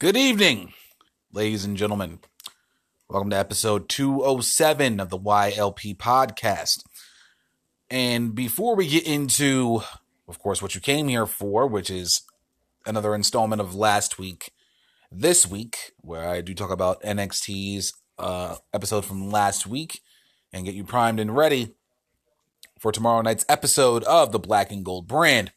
Good evening, ladies and gentlemen. Welcome to episode 207 of the YLP podcast. And before we get into, of course, what you came here for, which is another installment of last week, this week, where I do talk about NXT's uh, episode from last week and get you primed and ready for tomorrow night's episode of the Black and Gold brand.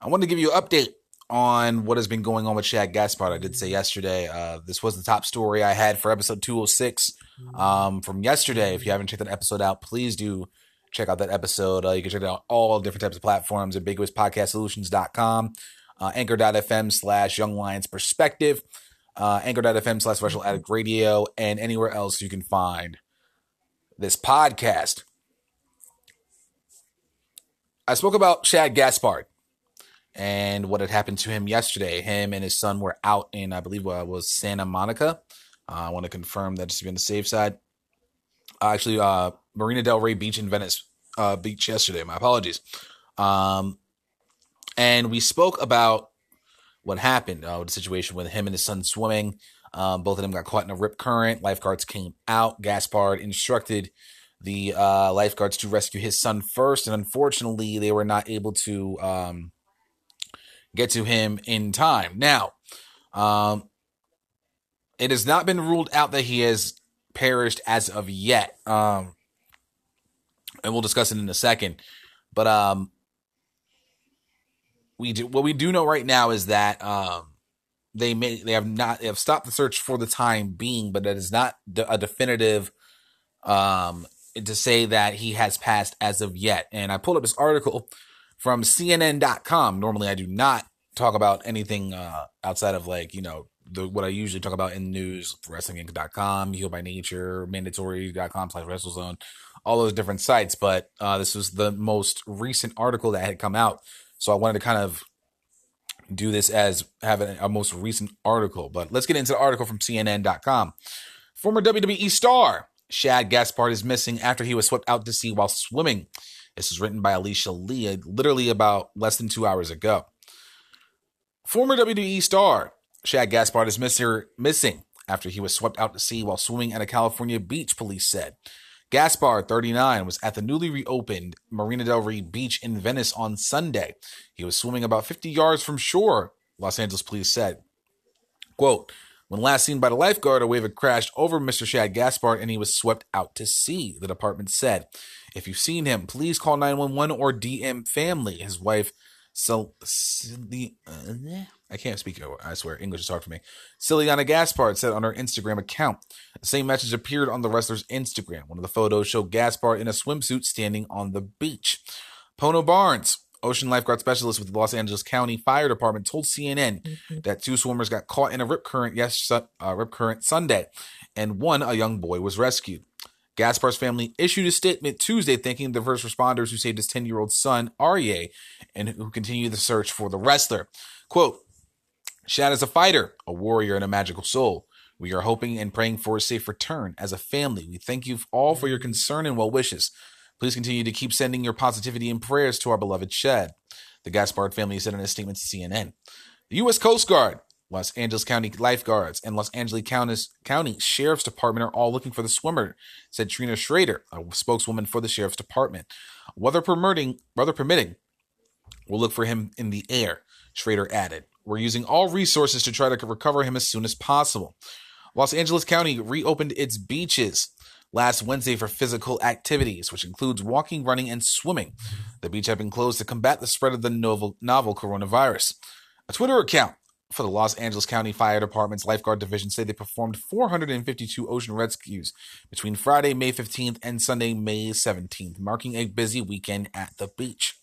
I want to give you an update on what has been going on with Shad Gaspard. I did say yesterday, uh, this was the top story I had for episode 206 um, from yesterday. If you haven't checked that episode out, please do check out that episode. Uh, you can check it out all different types of platforms, ambiguouspodcastsolutions.com, uh, anchor.fm slash Young Lions Perspective, uh, anchor.fm slash Special Addict Radio, and anywhere else you can find this podcast. I spoke about Shad Gaspard and what had happened to him yesterday. Him and his son were out in, I believe, uh, was Santa Monica. Uh, I want to confirm that it's been the safe side. Uh, actually, uh, Marina Del Rey Beach in Venice uh, Beach yesterday. My apologies. Um, and we spoke about what happened, uh, the situation with him and his son swimming. Um, both of them got caught in a rip current. Lifeguards came out. Gaspard instructed the uh, lifeguards to rescue his son first, and unfortunately, they were not able to um, get to him in time. Now, um, it has not been ruled out that he has perished as of yet, um, and we'll discuss it in a second. But um, we do what we do know right now is that um, they may they have not they have stopped the search for the time being, but that is not a definitive um to say that he has passed as of yet. And I pulled up this article from CNN.com. Normally, I do not talk about anything uh, outside of like you know the what I usually talk about in news, WrestlingInc.com, Heel by Nature, Mandatory.com slash WrestleZone, all those different sites. But uh, this was the most recent article that had come out, so I wanted to kind of do this as having a most recent article. But let's get into the article from CNN.com. Former WWE star Shad Gaspard is missing after he was swept out to sea while swimming. This is written by Alicia Lee, uh, literally about less than two hours ago. Former WWE star Shad Gaspard is missing after he was swept out to sea while swimming at a California beach, police said. Gaspard, 39, was at the newly reopened Marina del Rey Beach in Venice on Sunday. He was swimming about 50 yards from shore, Los Angeles police said. Quote, when last seen by the lifeguard, a wave had crashed over Mr. Shad Gaspard and he was swept out to sea, the department said. If you've seen him, please call 911 or DM family. His wife, uh, I can't speak. I swear, English is hard for me. Siliana Gaspard said on her Instagram account. The same message appeared on the wrestler's Instagram. One of the photos showed Gaspard in a swimsuit standing on the beach. Pono Barnes, ocean lifeguard specialist with the Los Angeles County Fire Department, told CNN mm-hmm. that two swimmers got caught in a rip current yes, uh, rip current Sunday, and one, a young boy, was rescued. Gaspard's family issued a statement Tuesday thanking the first responders who saved his 10 year old son, Aryeh, and who continue the search for the wrestler. Quote, Shad is a fighter, a warrior, and a magical soul. We are hoping and praying for a safe return. As a family, we thank you all for your concern and well wishes. Please continue to keep sending your positivity and prayers to our beloved Shad. The Gaspard family said in a statement to CNN. The U.S. Coast Guard Los Angeles County Lifeguards and Los Angeles County Sheriff's Department are all looking for the swimmer, said Trina Schrader, a spokeswoman for the Sheriff's Department. Weather permitting, weather permitting, we'll look for him in the air, Schrader added. We're using all resources to try to recover him as soon as possible. Los Angeles County reopened its beaches last Wednesday for physical activities, which includes walking, running, and swimming. The beach had been closed to combat the spread of the novel, novel coronavirus. A Twitter account for the Los Angeles County Fire Department's lifeguard division said they performed 452 ocean rescues between Friday, May 15th and Sunday, May 17th, marking a busy weekend at the beach.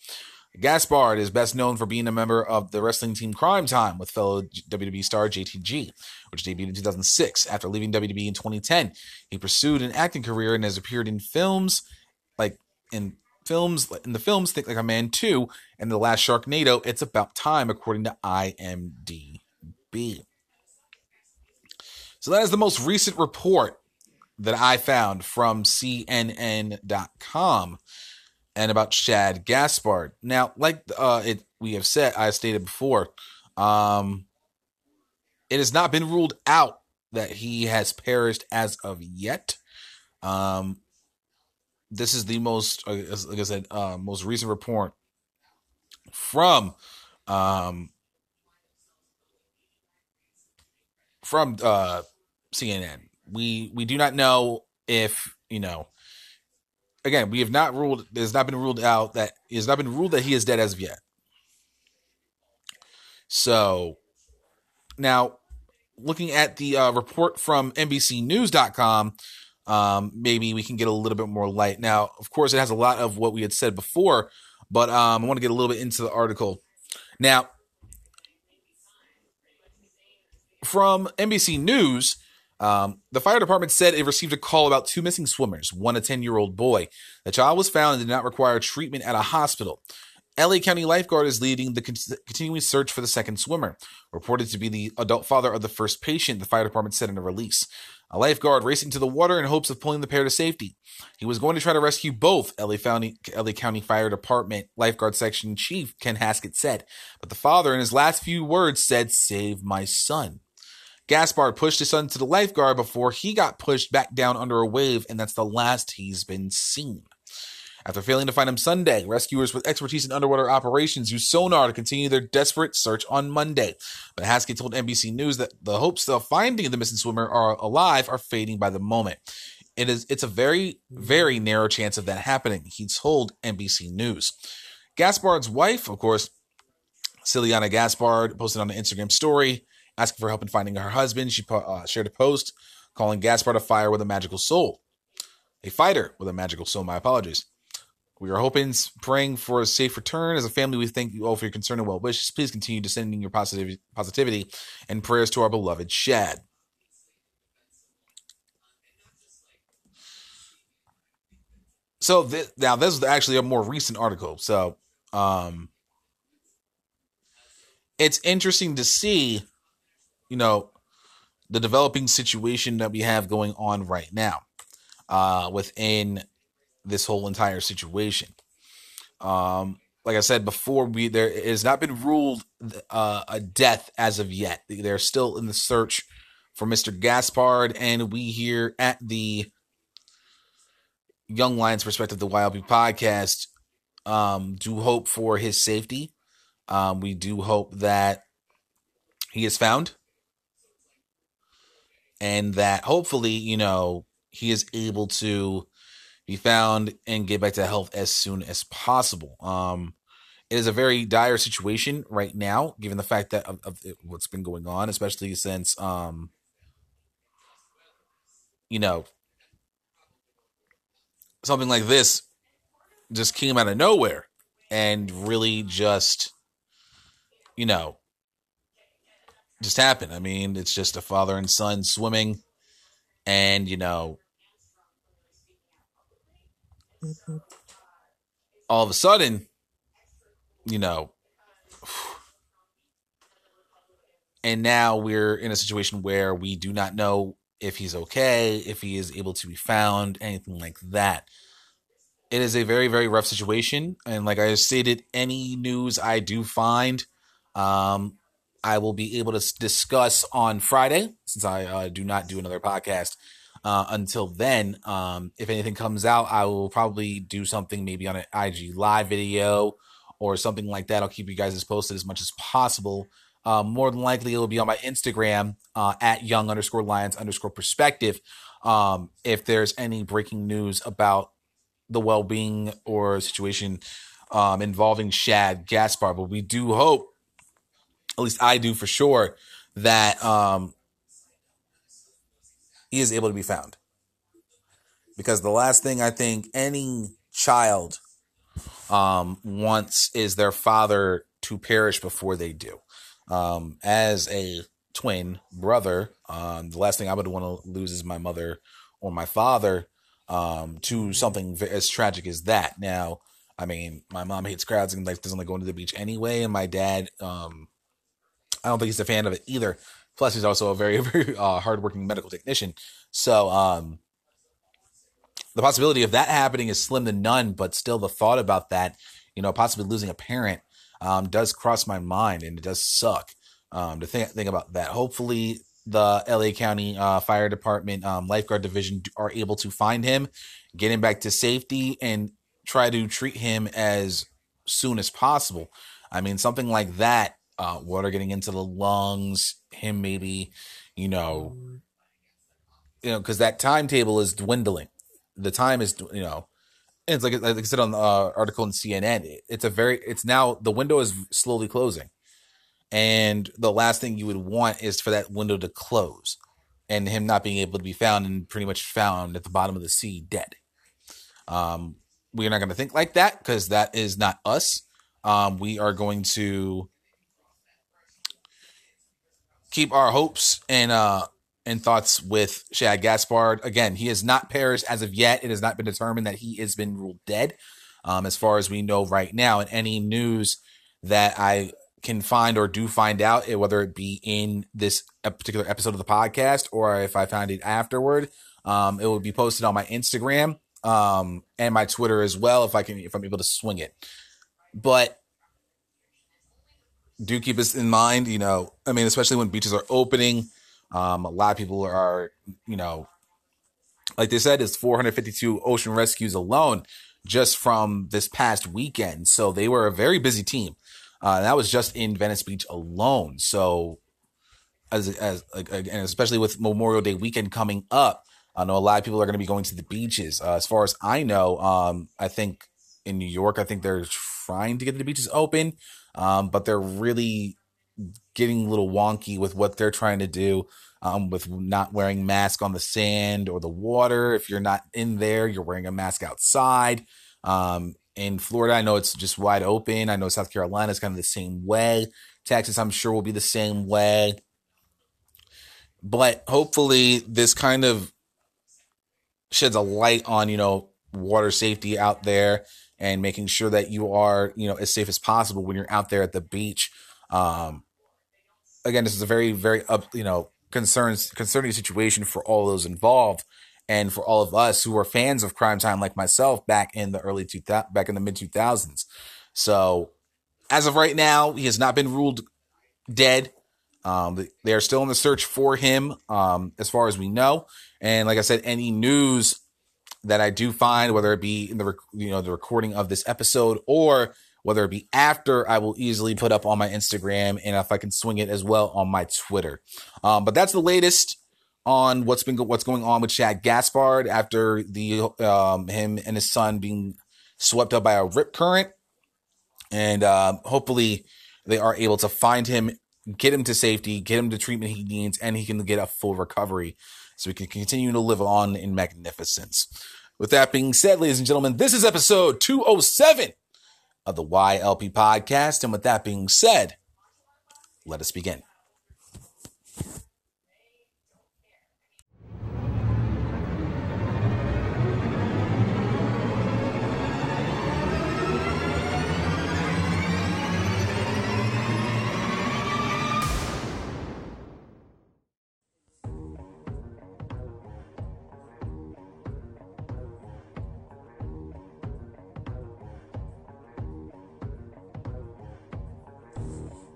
Gaspard is best known for being a member of the wrestling team Crime Time with fellow WWE star JTG, which debuted in 2006. After leaving WWE in 2010, he pursued an acting career and has appeared in films like in films in the films Think Like a Man 2 and The Last Sharknado, It's About Time, according to IMDb. So that is the most recent report that I found from CNN.com and about Shad Gaspard. Now, like uh, it we have said, I stated before, um, it has not been ruled out that he has perished as of yet. Um, this is the most, like I said, uh, most recent report from um, from uh, CNN. We we do not know if you know. Again, we have not ruled. It has not been ruled out that has not been ruled that he is dead as of yet. So now, looking at the uh, report from NBCNews.com, um, maybe we can get a little bit more light. Now, of course, it has a lot of what we had said before, but um, I want to get a little bit into the article. Now, from NBC News, um, the fire department said it received a call about two missing swimmers, one a 10 year old boy. The child was found and did not require treatment at a hospital. LA County lifeguard is leading the continuing search for the second swimmer, reported to be the adult father of the first patient, the fire department said in a release. A lifeguard racing to the water in hopes of pulling the pair to safety. He was going to try to rescue both, LA LA County Fire Department lifeguard section chief Ken Haskett said. But the father, in his last few words, said, Save my son. Gaspard pushed his son to the lifeguard before he got pushed back down under a wave, and that's the last he's been seen. After failing to find him Sunday, rescuers with expertise in underwater operations used sonar to continue their desperate search on Monday. But Haskett told NBC News that the hopes of finding the missing swimmer are alive are fading by the moment. It is it's a very, very narrow chance of that happening, he told NBC News. Gaspard's wife, of course, Siliana Gaspard, posted on an Instagram story asking for help in finding her husband. She uh, shared a post calling Gaspard a fire with a magical soul. A fighter with a magical soul, my apologies. We are hoping, praying for a safe return. As a family, we thank you all for your concern and well wishes. Please continue to sending your positivity, positivity and prayers to our beloved Shad. So th- now this is actually a more recent article. So um, it's interesting to see, you know, the developing situation that we have going on right now uh, within this whole entire situation. Um, like I said before, we there it has not been ruled uh, a death as of yet. They're still in the search for Mr. Gaspard, and we here at the Young Lions Perspective, the YLP podcast, um, do hope for his safety. Um, we do hope that he is found, and that hopefully, you know, he is able to be found and get back to health as soon as possible. Um, it is a very dire situation right now, given the fact that of, of what's been going on, especially since, um, you know, something like this just came out of nowhere and really just, you know, just happened. I mean, it's just a father and son swimming, and you know, all of a sudden, you know, and now we're in a situation where we do not know if he's okay, if he is able to be found, anything like that. It is a very, very rough situation. And like I stated, any news I do find, um, I will be able to discuss on Friday, since I uh, do not do another podcast uh, until then, um, if anything comes out, I will probably do something maybe on an IG live video or something like that. I'll keep you guys as posted as much as possible. Uh, more than likely, it will be on my Instagram uh, at young underscore lions underscore perspective. Um, if there's any breaking news about the well being or situation um, involving Shad Gaspard, but we do hope, at least I do for sure, that um, he is able to be found. Because the last thing I think any child um, wants is their father to perish before they do. Um, as a twin brother, um, the last thing I would want to lose is my mother or my father um, to something as tragic as that. Now, I mean, my mom hates crowds and like doesn't like going to the beach anyway, and my dad, um, I don't think he's a fan of it either. Plus, he's also a very, very uh, hardworking medical technician. So, um, the possibility of that happening is slim to none, but still, the thought about that, you know, possibly losing a parent, um, does cross my mind, and it does suck. um, to think think about that. Hopefully, the LA County uh, Fire Department um, lifeguard division are able to find him, get him back to safety, and try to treat him as soon as possible. I mean, something like that, uh, water getting into the lungs, him maybe, you know, you know, because that timetable is dwindling. The time is, you know, it's like like I said on the uh, article in CNN. It's a very, it's now the window is slowly closing, and the last thing you would want is for that window to close, and him not being able to be found and pretty much found at the bottom of the sea dead. Um, we're not going to think like that because that is not us. Um, we are going to keep our hopes and uh and thoughts with Shad Gaspard. Again, he has not perished as of yet. It has not been determined that he has been ruled dead, um, as far as we know right now. And any news that I can find or do find out, whether it be in this particular episode of the podcast or if I find it afterward, um, it will be posted on my Instagram um, and my Twitter as well if I can if I'm able to swing it. But do keep this in mind, you know. I mean, especially when beaches are opening, um, a lot of people are, you know, like they said, it's 452 ocean rescues alone just from this past weekend. So they were a very busy team. Uh, that was just in Venice Beach alone. So as as and especially with Memorial Day weekend coming up, I know a lot of people are going to be going to the beaches. Uh, as far as I know, um, I think in New York, I think they're trying to get the beaches open, um, but they're really getting a little wonky with what they're trying to do. Um, with not wearing mask on the sand or the water. If you're not in there, you're wearing a mask outside. Um, in Florida, I know it's just wide open. I know South Carolina is kind of the same way. Texas, I'm sure, will be the same way. But hopefully, this kind of sheds a light on you know water safety out there and making sure that you are you know as safe as possible when you're out there at the beach. Um again this is a very very up you know concerns concerning situation for all those involved and for all of us who are fans of crime time like myself back in the early 2000 back in the mid 2000s so as of right now he has not been ruled dead. Um, they are still in the search for him, um, as far as we know. And like I said, any news that I do find, whether it be in the you know the recording of this episode or whether it be after, I will easily put up on my Instagram and if I can swing it as well on my Twitter. Um, but that's the latest on what's been what's going on with Shad Gaspard after the um, him and his son being swept up by a rip current, and uh, hopefully they are able to find him get him to safety, get him the treatment he needs, and he can get a full recovery so he can continue to live on in magnificence. With that being said, ladies and gentlemen, this is episode 207 of the YLP podcast. And with that being said, let us begin.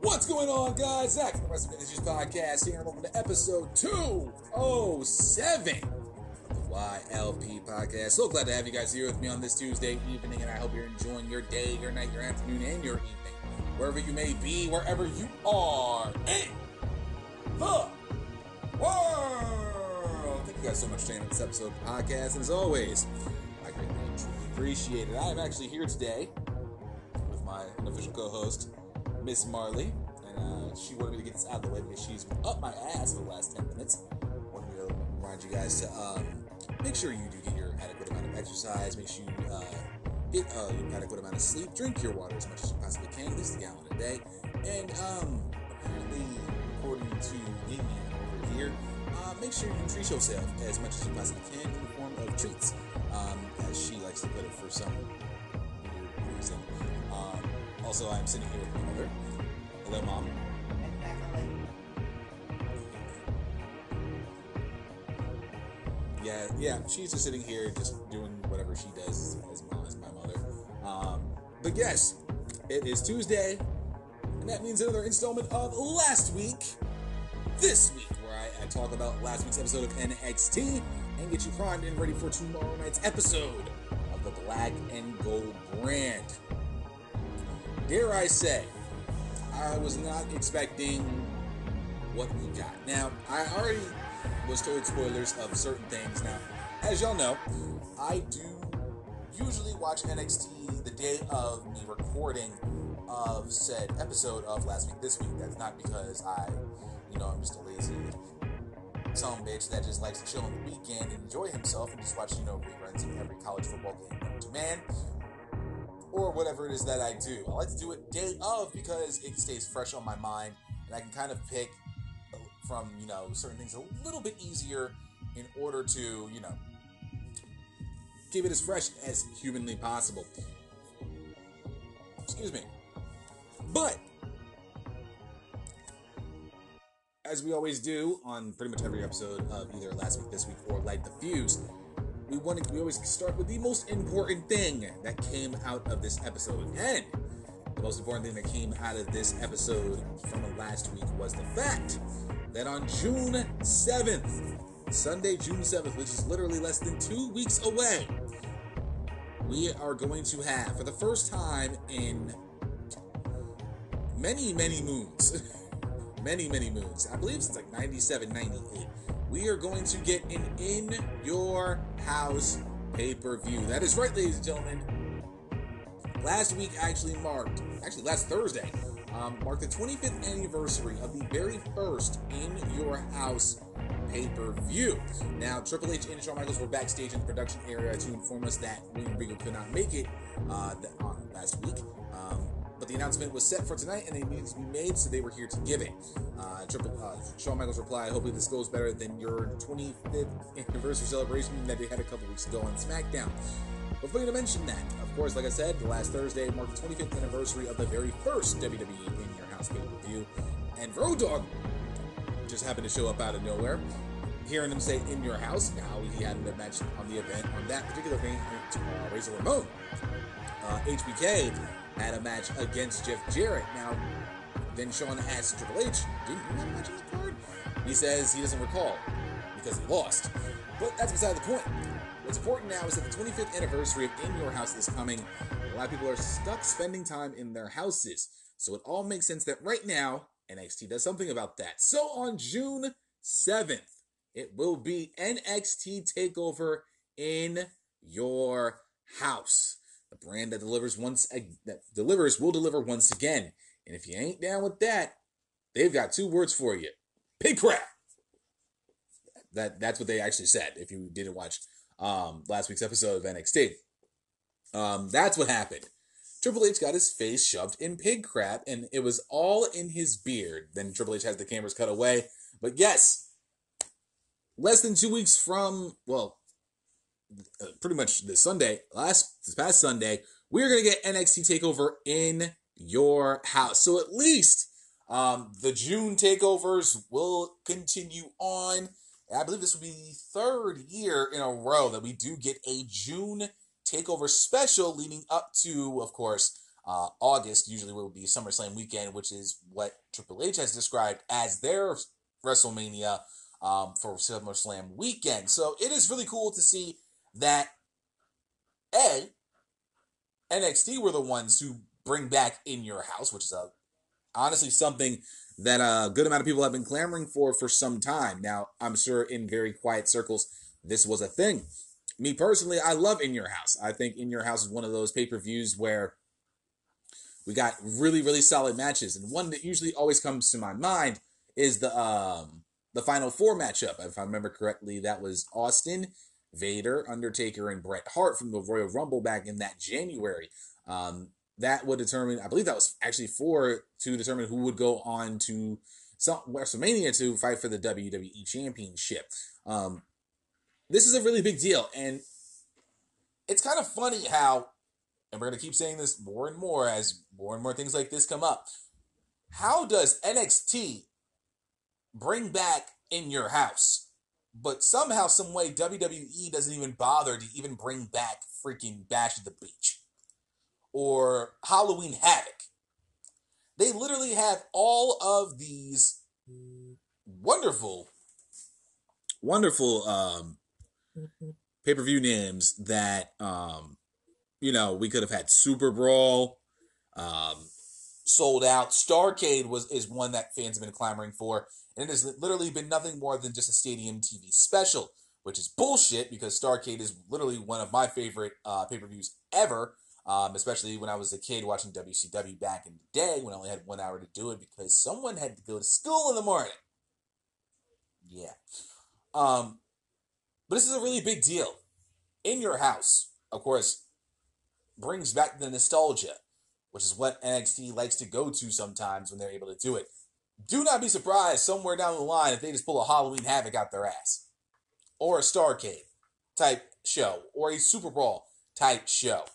What's going on, guys? Zach from the Wrestling Ministries Podcast here, welcome to episode 207 of the YLP Podcast. So glad to have you guys here with me on this Tuesday evening, and I hope you're enjoying your day, your night, your afternoon, and your evening, wherever you may be, wherever you are in the world. Thank you guys so much for joining this episode of the podcast, and as always, I greatly appreciate it. I am actually here today with my unofficial co-host. Miss Marley, and uh, she wanted me to get this out of the way because she's up my ass for the last 10 minutes. Wanted to remind you guys to um, make sure you do get your adequate amount of exercise, make sure you uh, get uh, your adequate amount of sleep, drink your water as much as you possibly can, at least a gallon a day, and um, apparently, according to Indian over here, uh, make sure you treat yourself as much as you possibly can in the form of treats, um, as she likes to put it for some reason. Also, I'm sitting here with my mother. Hello, mom. Yeah, yeah, she's just sitting here, just doing whatever she does as mom as my mother. Um, but yes, it is Tuesday, and And that means another installment of last week, this week, where I, I talk about last week's episode of NXT and get you primed and ready for tomorrow night's episode of the Black and Gold brand. Dare I say, I was not expecting what we got. Now, I already was told spoilers of certain things. Now, as y'all know, I do usually watch NXT the day of me recording of said episode of last week this week. That's not because I, you know, I'm just a lazy some bitch that just likes to chill on the weekend and enjoy himself and just watch, you know, reruns of every college football game known to man. Or whatever it is that I do. I like to do it day of because it stays fresh on my mind and I can kind of pick uh, from, you know, certain things a little bit easier in order to, you know, keep it as fresh as humanly possible. Excuse me. But as we always do on pretty much every episode of either last week, this week, or Light the Fuse, we want to we always start with the most important thing that came out of this episode. And the most important thing that came out of this episode from last week was the fact that on June 7th, Sunday, June 7th, which is literally less than two weeks away, we are going to have, for the first time in many, many moons, many, many moons, I believe it's like 97, 98, we are going to get an In Your House pay per view. That is right, ladies and gentlemen. Last week actually marked, actually last Thursday, um, marked the 25th anniversary of the very first In Your House pay per view. Now, Triple H and Shawn Michaels were backstage in the production area to inform us that William Regal could not make it uh, uh, last week. Um, but the announcement was set for tonight and it needed to be made, so they were here to give it. Uh, Triple uh, Shawn Michaels replied, "Hopefully this goes better than your 25th anniversary celebration that they had a couple weeks ago on SmackDown." Before you mention that, of course, like I said, last Thursday marked the 25th anniversary of the very first WWE In Your House pay-per-view, and Road Dogg just happened to show up out of nowhere. Hearing him say "In Your House," now he had a match on the event on that particular event to uh, Razor Ramon. Uh, HBK had a match against Jeff Jarrett. Now, then Shawn asked Triple H, "Didn't you have a match card?" He says he doesn't recall because he lost. But that's beside the point. What's important now is that the 25th anniversary of In Your House is coming. A lot of people are stuck spending time in their houses. So it all makes sense that right now, NXT does something about that. So on June 7th, it will be NXT TakeOver in your house. The brand that delivers once that delivers will deliver once again. And if you ain't down with that, they've got two words for you: pig crap. That that's what they actually said. If you didn't watch um, last week's episode of NXT. Um, that's what happened. Triple H got his face shoved in pig crap, and it was all in his beard. Then Triple H has the cameras cut away. But yes, less than two weeks from, well, uh, pretty much this Sunday, last this past Sunday, we're gonna get NXT Takeover in your house. So at least um, the June takeovers will continue on. I believe this will be the third year in a row that we do get a June takeover special leading up to, of course, uh, August. Usually will be SummerSlam weekend, which is what Triple H has described as their WrestleMania um, for SummerSlam weekend. So it is really cool to see that A, NXT were the ones who bring back In Your House, which is a honestly something that a good amount of people have been clamoring for for some time. Now, I'm sure in very quiet circles, this was a thing. Me personally, I love In Your House. I think In Your House is one of those pay per views where we got really, really solid matches. And one that usually always comes to my mind is the um the final four matchup. If I remember correctly, that was Austin, Vader, Undertaker, and Bret Hart from the Royal Rumble back in that January. Um, that would determine. I believe that was actually for to determine who would go on to some WrestleMania to fight for the WWE Championship. Um, this is a really big deal, and it's kind of funny how, and we're gonna keep saying this more and more as more and more things like this come up. How does NXT bring back in your house? But somehow, some way, WWE doesn't even bother to even bring back freaking Bash at the Beach or Halloween Havoc. they literally have all of these wonderful, wonderful um, pay per view names that um, you know we could have had Super Brawl, um, sold out. Starcade was is one that fans have been clamoring for, and it has literally been nothing more than just a stadium TV special, which is bullshit because Starcade is literally one of my favorite uh, pay per views ever. Um, especially when I was a kid watching WCW back in the day when I only had one hour to do it because someone had to go to school in the morning. Yeah. Um, but this is a really big deal. In your house, of course, brings back the nostalgia, which is what NXT likes to go to sometimes when they're able to do it. Do not be surprised somewhere down the line if they just pull a Halloween Havoc out their ass, or a Starcade type show, or a Super Brawl type show.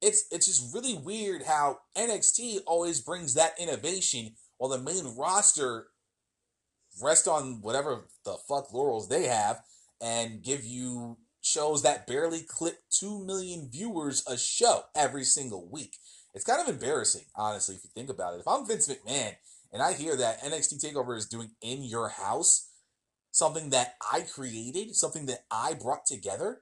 It's it's just really weird how NXT always brings that innovation while the main roster rest on whatever the fuck laurels they have and give you shows that barely clip 2 million viewers a show every single week. It's kind of embarrassing, honestly, if you think about it. If I'm Vince McMahon and I hear that NXT TakeOver is doing in your house, something that I created, something that I brought together,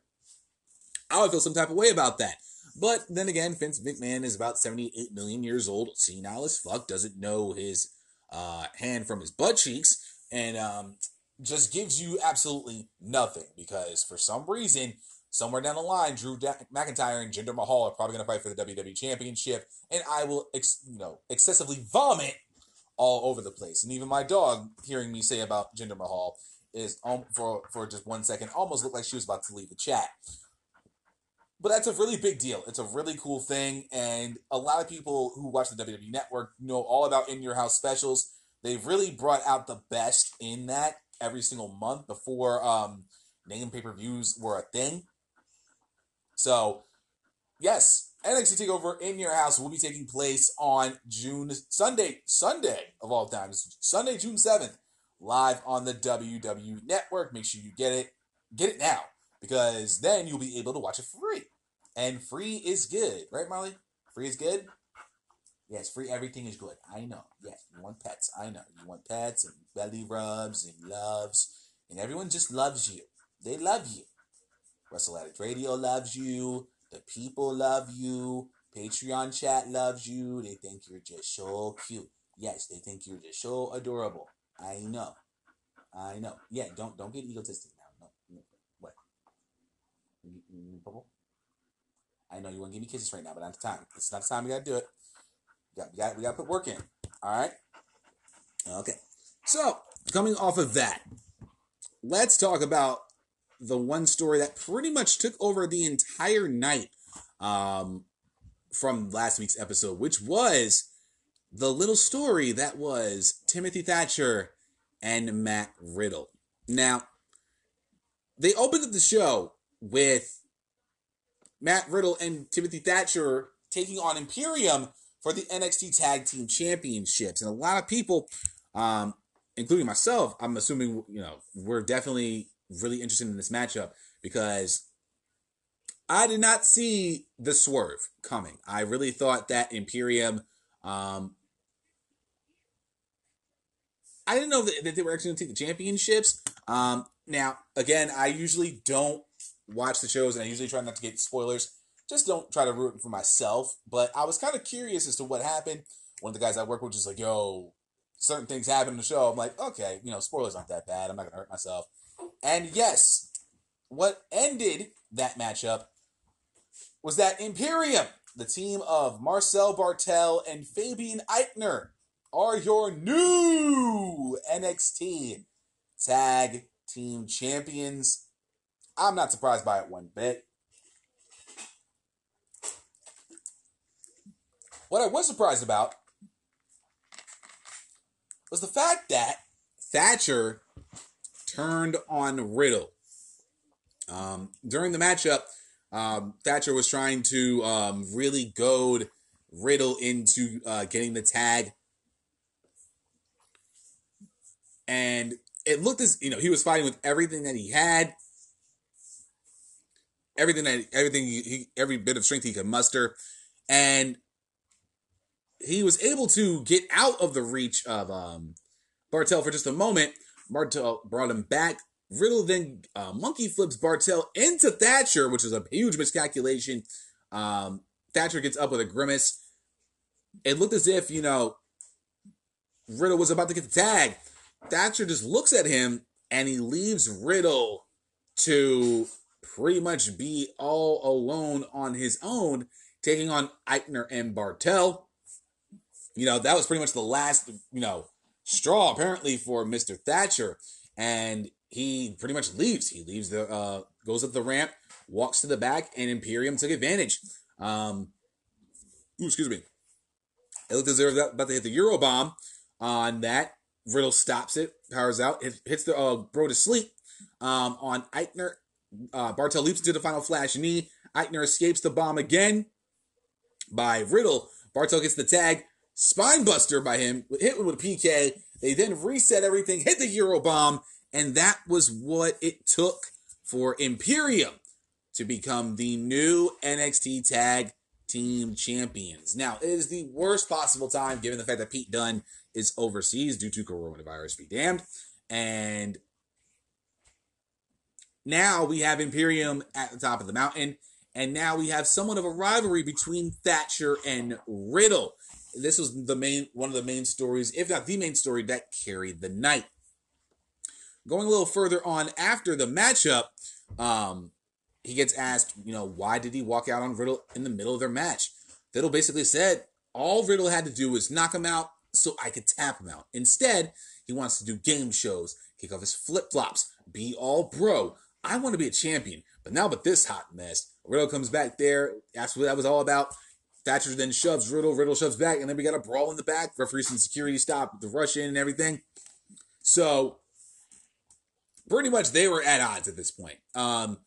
I would feel some type of way about that. But then again, Vince McMahon is about 78 million years old, senile as fuck, doesn't know his uh, hand from his butt cheeks, and um, just gives you absolutely nothing because for some reason, somewhere down the line, Drew McIntyre and Jinder Mahal are probably going to fight for the WWE Championship, and I will, ex- you know, excessively vomit all over the place. And even my dog, hearing me say about Jinder Mahal, is um, for for just one second almost looked like she was about to leave the chat. But that's a really big deal. It's a really cool thing, and a lot of people who watch the WWE Network know all about in your house specials. They've really brought out the best in that every single month before um, name pay per views were a thing. So, yes, NXT Takeover in your house will be taking place on June Sunday, Sunday of all times, Sunday, June seventh, live on the WWE Network. Make sure you get it, get it now, because then you'll be able to watch it free, and free is good, right, Molly? Free is good. Yes, free everything is good. I know. Yes, you want pets. I know. You want pets and belly rubs and loves. And everyone just loves you. They love you. Wrestle Addict Radio loves you. The people love you. Patreon chat loves you. They think you're just so cute. Yes, they think you're just so adorable. I know. I know. Yeah, don't don't get egotistic now. No, no. What? I know you want to give me kisses right now, but not the time. It's not the time. We gotta do it. We got, we got, we got to put work in. All right. Okay. So coming off of that, let's talk about the one story that pretty much took over the entire night um, from last week's episode, which was the little story that was Timothy Thatcher and Matt Riddle. Now, they opened up the show with Matt Riddle and Timothy Thatcher taking on Imperium for the NXT Tag Team Championships. And a lot of people, um, including myself, I'm assuming, you know, we're definitely really interested in this matchup because I did not see the swerve coming. I really thought that Imperium, um, I didn't know that, that they were actually going to take the championships. Um, now, again, I usually don't watch the shows and I usually try not to get spoilers just don't try to root for myself. But I was kind of curious as to what happened. One of the guys I work with was like, yo, certain things happen in the show. I'm like, okay, you know, spoilers aren't that bad. I'm not going to hurt myself. And yes, what ended that matchup was that Imperium, the team of Marcel Barthel and Fabian Aichner, are your new NXT Tag Team Champions. I'm not surprised by it one bit. What I was surprised about was the fact that Thatcher turned on Riddle. Um, during the matchup, um, Thatcher was trying to um, really goad Riddle into uh, getting the tag. And it looked as you know he was fighting with everything that he had, everything that everything he, every bit of strength he could muster, and he was able to get out of the reach of um, Barthel for just a moment. Barthel brought him back. Riddle then uh, monkey flips Barthel into Thatcher, which is a huge miscalculation. Um, Thatcher gets up with a grimace. It looked as if, you know, Riddle was about to get the tag. Thatcher just looks at him and he leaves Riddle to pretty much be all alone on his own, taking on Aichner and Barthel. You know, that was pretty much the last, you know, straw apparently for Mr. Thatcher. And he pretty much leaves. He leaves the, uh, goes up the ramp, walks to the back, and Imperium took advantage. Um, ooh, excuse me. It looked as if they were about to hit the Euro bomb on that. Riddle stops it, powers out, it hits the uh, bro to sleep. Um, on Aichner. uh, Barthel leaps into the final flash knee. Aichner escapes the bomb again by Riddle. Barthel gets the tag, spine buster by him, hit with a PK. They then reset everything, hit the Euro bomb, and that was what it took for Imperium to become the new NXT Tag Team Champions. Now, it is the worst possible time given the fact that Pete Dunne is overseas due to coronavirus, be damned. And now we have Imperium at the top of the mountain, and now we have somewhat of a rivalry between Thatcher and Riddle. This was the main one of the main stories, if not the main story, that carried the night. Going a little further on after the matchup, um, he gets asked, you know, why did he walk out on Riddle in the middle of their match? Riddle basically said all Riddle had to do was knock him out so I could tap him out. Instead, he wants to do game shows, kick off his flip flops, be all bro. I want to be a champion, but now with this hot mess, Riddle comes back there. That's what that was all about. Thatcher then shoves Riddle, Riddle shoves back, and then we got a brawl in the back. Referees and security stop the rush in and everything. So pretty much they were at odds at this point. Um,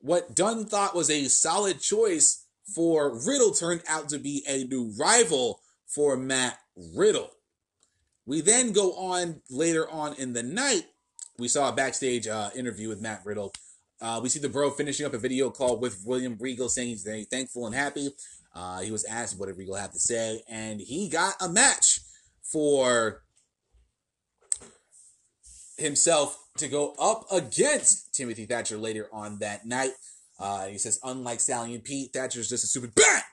what Dunne thought was a solid choice for Riddle turned out to be a new rival for Matt Riddle. We then go on later on in the night. We saw a backstage uh, interview with Matt Riddle. Uh, we see the bro finishing up a video call with William Regal saying he's very thankful and happy. Uh, he was asked what have to say, and he got a match for himself to go up against Timothy Thatcher later on that night. Uh, he says, unlike Stallion Pete, Thatcher's just a stupid bat.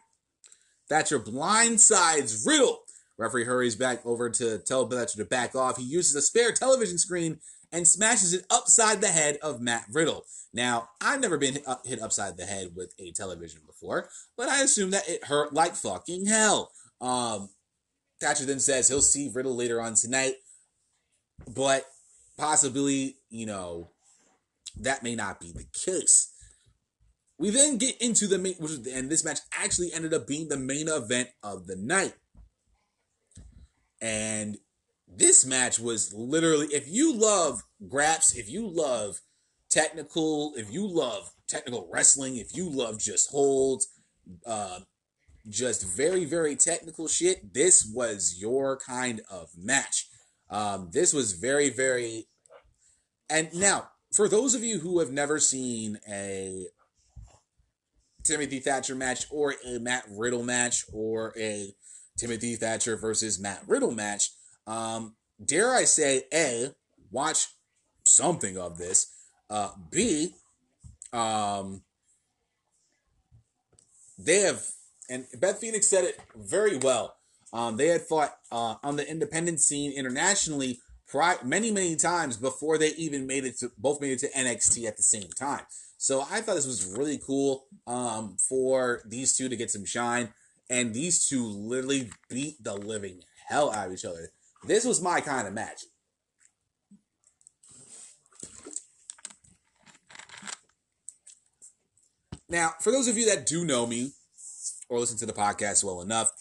Thatcher blindsides Riddle. Referee hurries back over to tell Thatcher to back off. He uses a spare television screen and smashes it upside the head of Matt Riddle. Now, I've never been hit upside the head with a television before, but I assume that it hurt like fucking hell. Um, Thatcher then says he'll see Riddle later on tonight, but possibly, you know, that may not be the case. We then get into the main, which and this match actually ended up being the main event of the night. And this match was literally, if you love graps, if you love technical, if you love technical wrestling, if you love just holds, uh, just very, very technical shit, this was your kind of match. Um, this was very, very. And now, for those of you who have never seen a Timothy Thatcher match or a Matt Riddle match or a Timothy Thatcher versus Matt Riddle match, um, dare I say, A, watch something of this. Uh, B, um, they have, and Beth Phoenix said it very well. Um, they had fought uh, on the independent scene internationally pri- many, many times before they even made it to both made it to NXT at the same time. So I thought this was really cool um, for these two to get some shine, and these two literally beat the living hell out of each other. This was my kind of match. Now, for those of you that do know me or listen to the podcast well enough,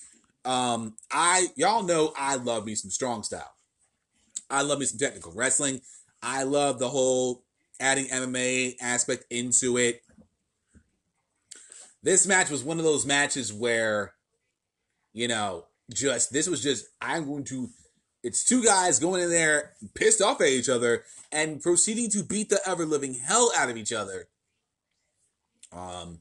um, I y'all know I love me some strong style. I love me some technical wrestling. I love the whole adding MMA aspect into it. This match was one of those matches where, you know, just this was just I'm going to it's two guys going in there pissed off at each other and proceeding to beat the ever living hell out of each other. Um,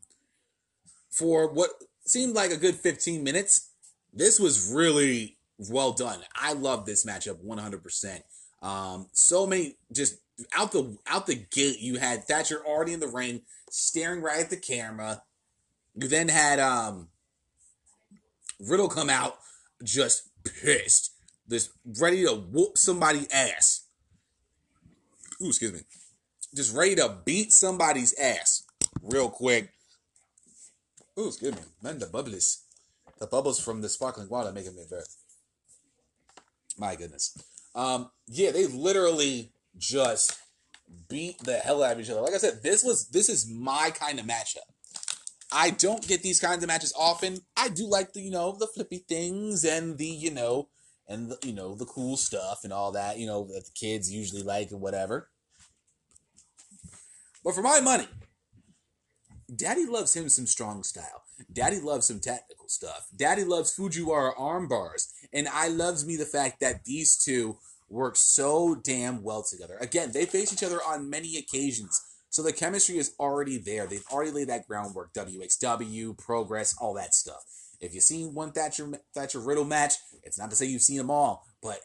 for what seemed like a good 15 minutes. this was really well done. I love this matchup 100%. Um, so many just out the out the gate. You had Thatcher already in the ring, staring right at the camera. You then had um Riddle come out just pissed, just ready to whoop somebody's ass. Ooh, excuse me. Just ready to beat somebody's ass real quick. Ooh, excuse me. Man, the bubbles. The bubbles from the sparkling water making me birth. My goodness. Um, yeah, they literally just beat the hell out of each other. Like I said, this was this is my kind of matchup. I don't get these kinds of matches often. I do like the, you know, the flippy things and the, you know, and the, you know, the cool stuff and all that, you know, that the kids usually like and whatever. But for my money, Daddy loves him some strong style. Daddy loves some technical stuff. Daddy loves Fujiwara arm bars. And I loves me the fact that these two work so damn well together. Again, they face each other on many occasions. So the chemistry is already there. They've already laid that groundwork. WXW, Progress, all that stuff. If you've seen one Thatcher Thatcher Riddle match, it's not to say you've seen them all, but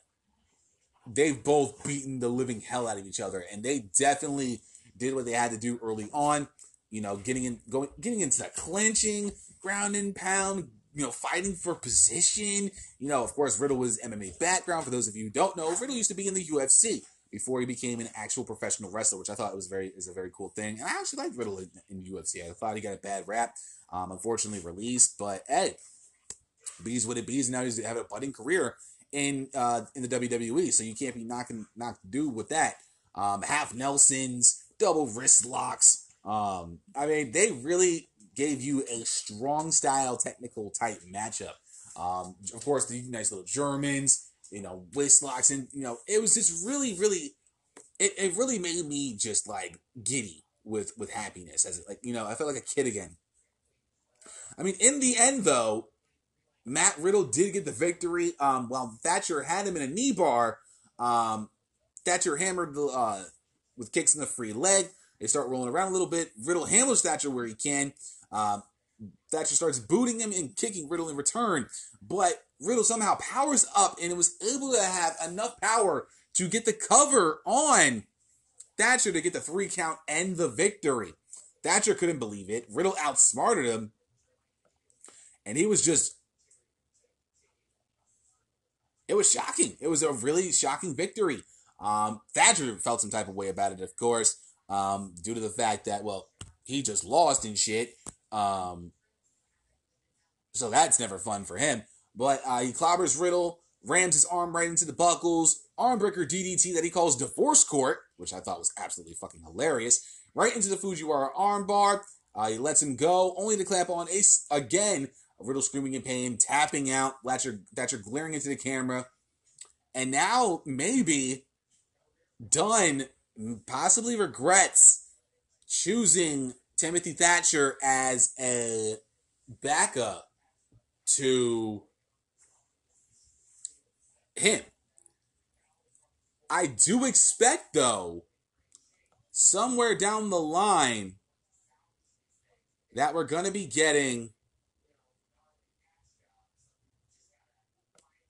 they've both beaten the living hell out of each other, and they definitely did what they had to do early on. You know, getting in, going, getting into clinching, ground and pound, you know, fighting for position. You know, of course, Riddle was MMA background. For those of you who don't know, Riddle used to be in the UFC before he became an actual professional wrestler, which I thought was very is a very cool thing. And I actually liked Riddle in, in UFC. I thought he got a bad rap, um, unfortunately released. But hey, bees what it bees. Now he's having a budding career in uh, in the WWE, so you can't be knocking knock dude with that. Um, half Nelsons, double wrist locks. Um, I mean, they really gave you a strong style technical type matchup. Um, of course, the nice little Germans, you know, wrist locks, and you know, it was just really, really, it, it really made me just like giddy with with happiness as like you know, I felt like a kid again. I mean, in the end, though, Matt Riddle did get the victory. Um, while Thatcher had him in a knee bar, um, Thatcher hammered the uh, with kicks in the free leg. They start rolling around a little bit. Riddle handles Thatcher where he can. Um, Thatcher starts booting him and kicking Riddle in return, but Riddle somehow powers up and was able to have enough power to get the cover on Thatcher to get the three count and the victory. Thatcher couldn't believe it. Riddle outsmarted him, and he was just. It was shocking. It was a really shocking victory. Um, Thatcher felt some type of way about it, of course, um, due to the fact that, well, he just lost and shit. Um, so that's never fun for him. But uh, he clobbers Riddle, rams his arm right into the buckles, armbreaker DDT that he calls divorce court, which I thought was absolutely fucking hilarious, right into the Fujiwara armbar. Uh, he lets him go, only to clamp on Ace again. Riddle screaming in pain, tapping out, Thatcher, Thatcher glaring into the camera. And now maybe Dunne possibly regrets choosing Timothy Thatcher as a backup to him. I do expect, though, somewhere down the line, that we're going to be getting,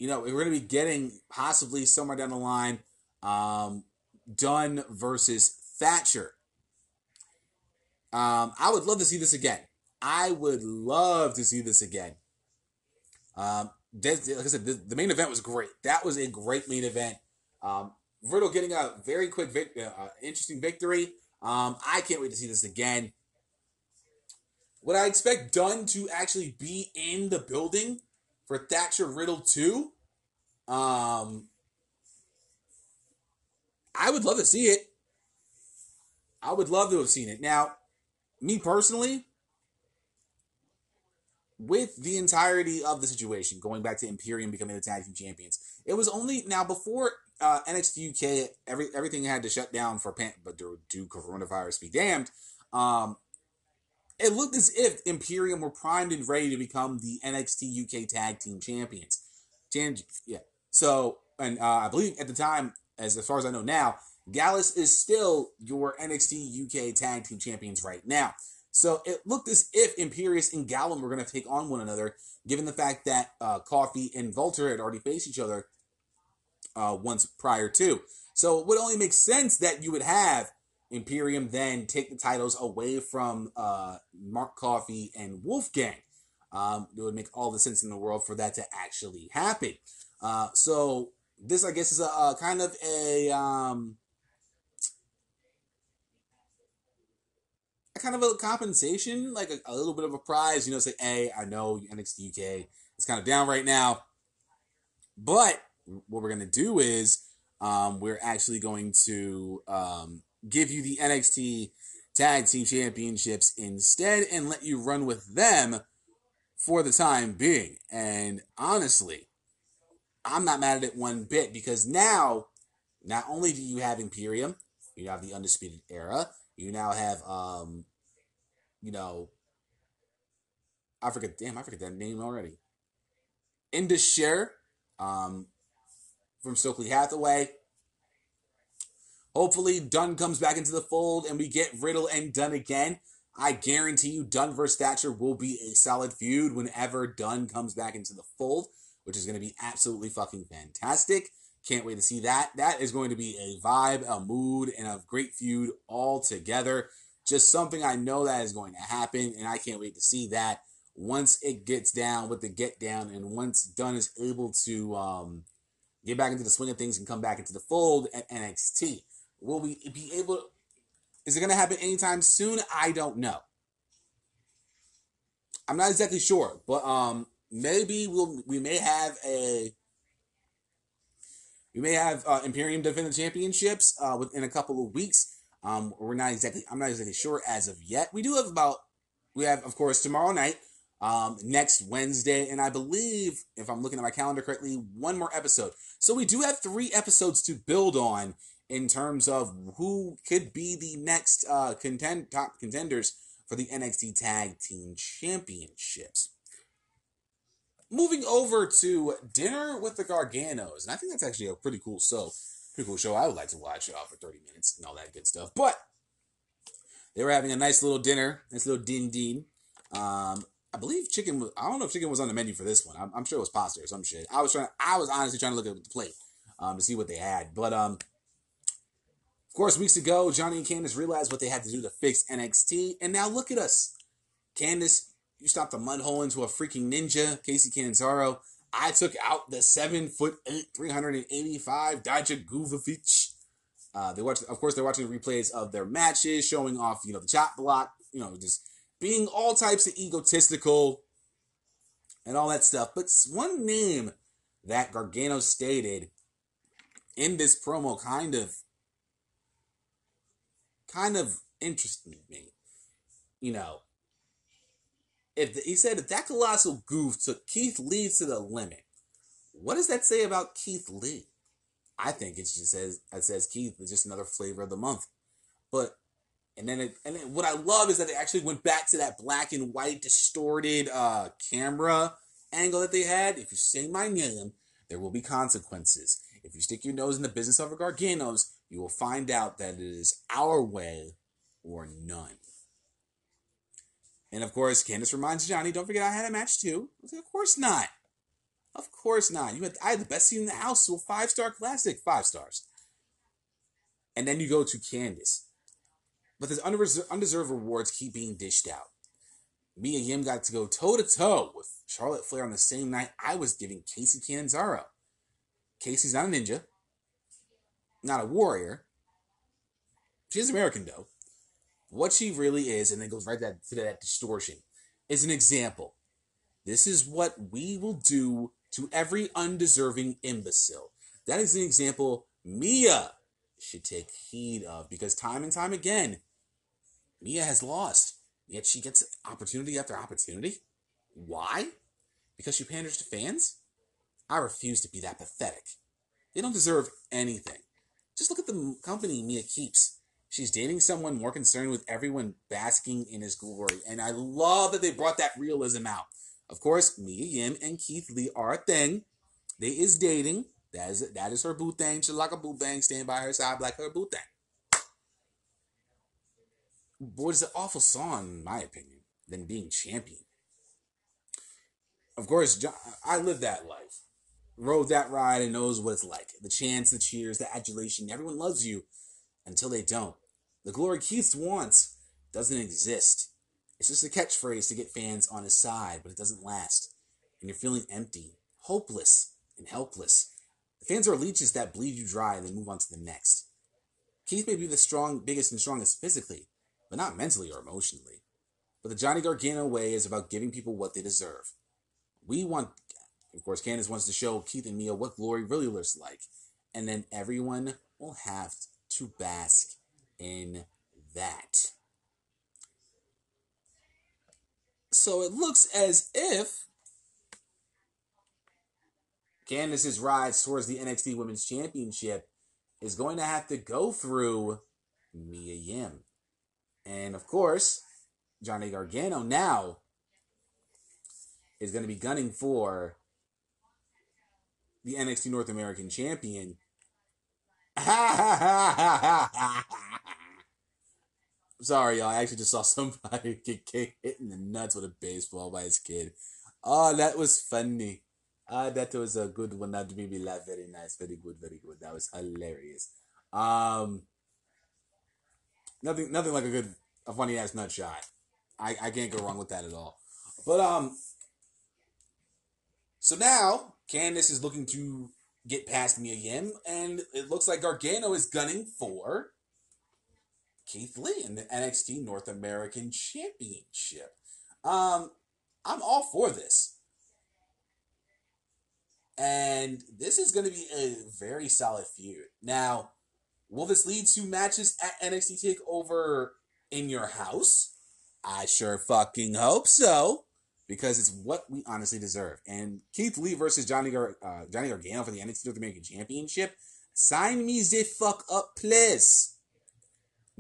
you know, we're going to be getting possibly somewhere down the line, um, Dunne versus Thatcher. Um, I would love to see this again. I would love to see this again. Um, like I said, the, the, main event was great. That was a great main event. Um, Riddle getting a very quick, vic- uh, interesting victory. Um, I can't wait to see this again. Would I expect Dunne to actually be in the building for Thatcher Riddle too. Um, I would love to see it. I would love to have seen it. Now, me personally, with the entirety of the situation, going back to Imperium becoming the tag team champions, it was only now before uh, NXT UK, every everything had to shut down for pan, but do, coronavirus be damned. Um, it looked as if Imperium were primed and ready to become the NXT UK tag team champions. yeah. So, and uh, I believe at the time, as, as far as I know now, Gallus is still your NXT UK tag team champions right now. So it looked as if Imperium and Gallus were going to take on one another, given the fact that uh, Coffey and Walter had already faced each other uh, once prior to. So it would only make sense that you would have Imperium then take the titles away from uh, Mark Coffey and Wolfgang. Um, it would make all the sense in the world for that to actually happen. Uh, so this, I guess, is a, a kind of a um, a kind of a compensation, like a, a, little bit of a prize. You know, say, "Hey, I know NXT UK is kind of down right now, but what we're gonna do is um, we're actually going to um, give you the NXT Tag Team Championships instead and let you run with them for the time being. And honestly, I'm not mad at it one bit because now, not only do you have Imperium, you have the Undisputed Era, you now have, um, you know, I forget, damn, I forget that name already. Indus Sher um, from Stokely Hathaway. Hopefully, Dunne comes back into the fold and we get Riddle and Dunne again. I guarantee you, Dunne versus Thatcher will be a solid feud whenever Dunne comes back into the fold, which is going to be absolutely fucking fantastic. Can't wait to see that. That is going to be a vibe, a mood, and a great feud all together. Just something I know that is going to happen, and I can't wait to see that once it gets down with the get down, and once Dunne is able to um, get back into the swing of things and come back into the fold at NXT. Will we be able? Is it going to happen anytime soon? I don't know. I'm not exactly sure, but um, maybe we'll we may have a we may have uh, Imperium defend the championships uh, within a couple of weeks. Um, we're not exactly I'm not exactly sure as of yet. We do have about we have of course tomorrow night um, next Wednesday, and I believe, if I'm looking at my calendar correctly, one more episode. So we do have three episodes to build on in terms of who could be the next uh, contend top contenders for the NXT Tag Team Championships. Moving over to Dinner with the Garganos, and I think that's actually a pretty cool show. Pretty cool show. I would like to watch uh, for 30 minutes and all that good stuff. But they were having a nice little dinner, nice little din din. Um, I believe chicken was. I don't know if chicken was on the menu for this one. I'm, I'm sure it was pasta or some shit. I was trying. I was honestly trying to look at the plate um, to see what they had. But um, of course, weeks ago, Johnny and Candice realized what they had to do to fix NXT, and now look at us. Candice, you stopped the mud hole into a freaking ninja, Kacy Catanzaro. I took out the seven foot eight, 385 Dijakovic. Uh, they watched, of course, they're watching replays of their matches, showing off, you know, the chop block, you know, just being all types of egotistical and all that stuff. But one name that Gargano stated in this promo kind of kind of interested me. You know, if the, he said if that colossal goof took Keith Lee to the limit, what does that say about Keith Lee? I think it just says it says Keith is just another flavor of the month. But and then, it, and then what I love is that they actually went back to that black and white distorted uh, camera angle that they had. If you say my name, there will be consequences. If you stick your nose in the business of a Garganos, you will find out that it is our way or none. And of course, Candice reminds Johnny, don't forget I had a match too. Like, of course not. Of course not. You had I had the best seat in the house, so five star classic, five stars. And then you go to Candice. But these undeserved rewards keep being dished out. Me and Yim got to go toe to toe with Charlotte Flair on the same night I was giving Kacy Catanzaro. Kacy's not a ninja, not a warrior. She's American though. What she really is, and then goes right that, to that distortion, is an example. This is what we will do to every undeserving imbecile. That is an example Mia should take heed of because time and time again, Mia has lost, yet she gets opportunity after opportunity. Why? Because she panders to fans? I refuse to be that pathetic. They don't deserve anything. Just look at the company Mia keeps. She's dating someone more concerned with everyone basking in his glory, and I love that they brought that realism out. Of course, Mia Yim and Keith Lee are a thing. They is dating. That is that is her boo thing. She's like a boo bang, stand by her side like her boo thing. what is an awful song, in my opinion, than being champion. Of course, I lived that life, rode that ride, and knows what it's like. The chants, the cheers, the adulation. Everyone loves you until they don't. The glory Keith wants doesn't exist. It's just a catchphrase to get fans on his side, but it doesn't last. And you're feeling empty, hopeless, and helpless. The fans are leeches that bleed you dry and then move on to the next. Keith may be the strong, biggest and strongest physically, but not mentally or emotionally. But the Johnny Gargano way is about giving people what they deserve. We want, of course, Candice wants to show Keith and Mia what glory really looks like, and then everyone will have to bask in that. So it looks as if Candice's rise towards the NXT Women's Championship is going to have to go through Mia Yim. And of course, Johnny Gargano now is going to be gunning for the NXT North American Champion. Sorry, y'all. I actually just saw somebody get hit in the nuts with a baseball by his kid. Oh, that was funny. Ah, that was a good one. That made me laugh. Very nice. Very good. Very good. That was hilarious. Um, nothing, nothing like a good, a funny ass nut shot. I, I can't go wrong with that at all. But um, so now Candice is looking to get past Mia Yim, and it looks like Gargano is gunning for Keith Lee in the NXT North American Championship. Um, I'm all for this. And this is going to be a very solid feud. Now, will this lead to matches at NXT TakeOver in your house? I sure fucking hope so because it's what we honestly deserve. And Keith Lee versus Johnny Gar- uh, Johnny Gargano for the NXT North American Championship. Sign me the fuck up, please.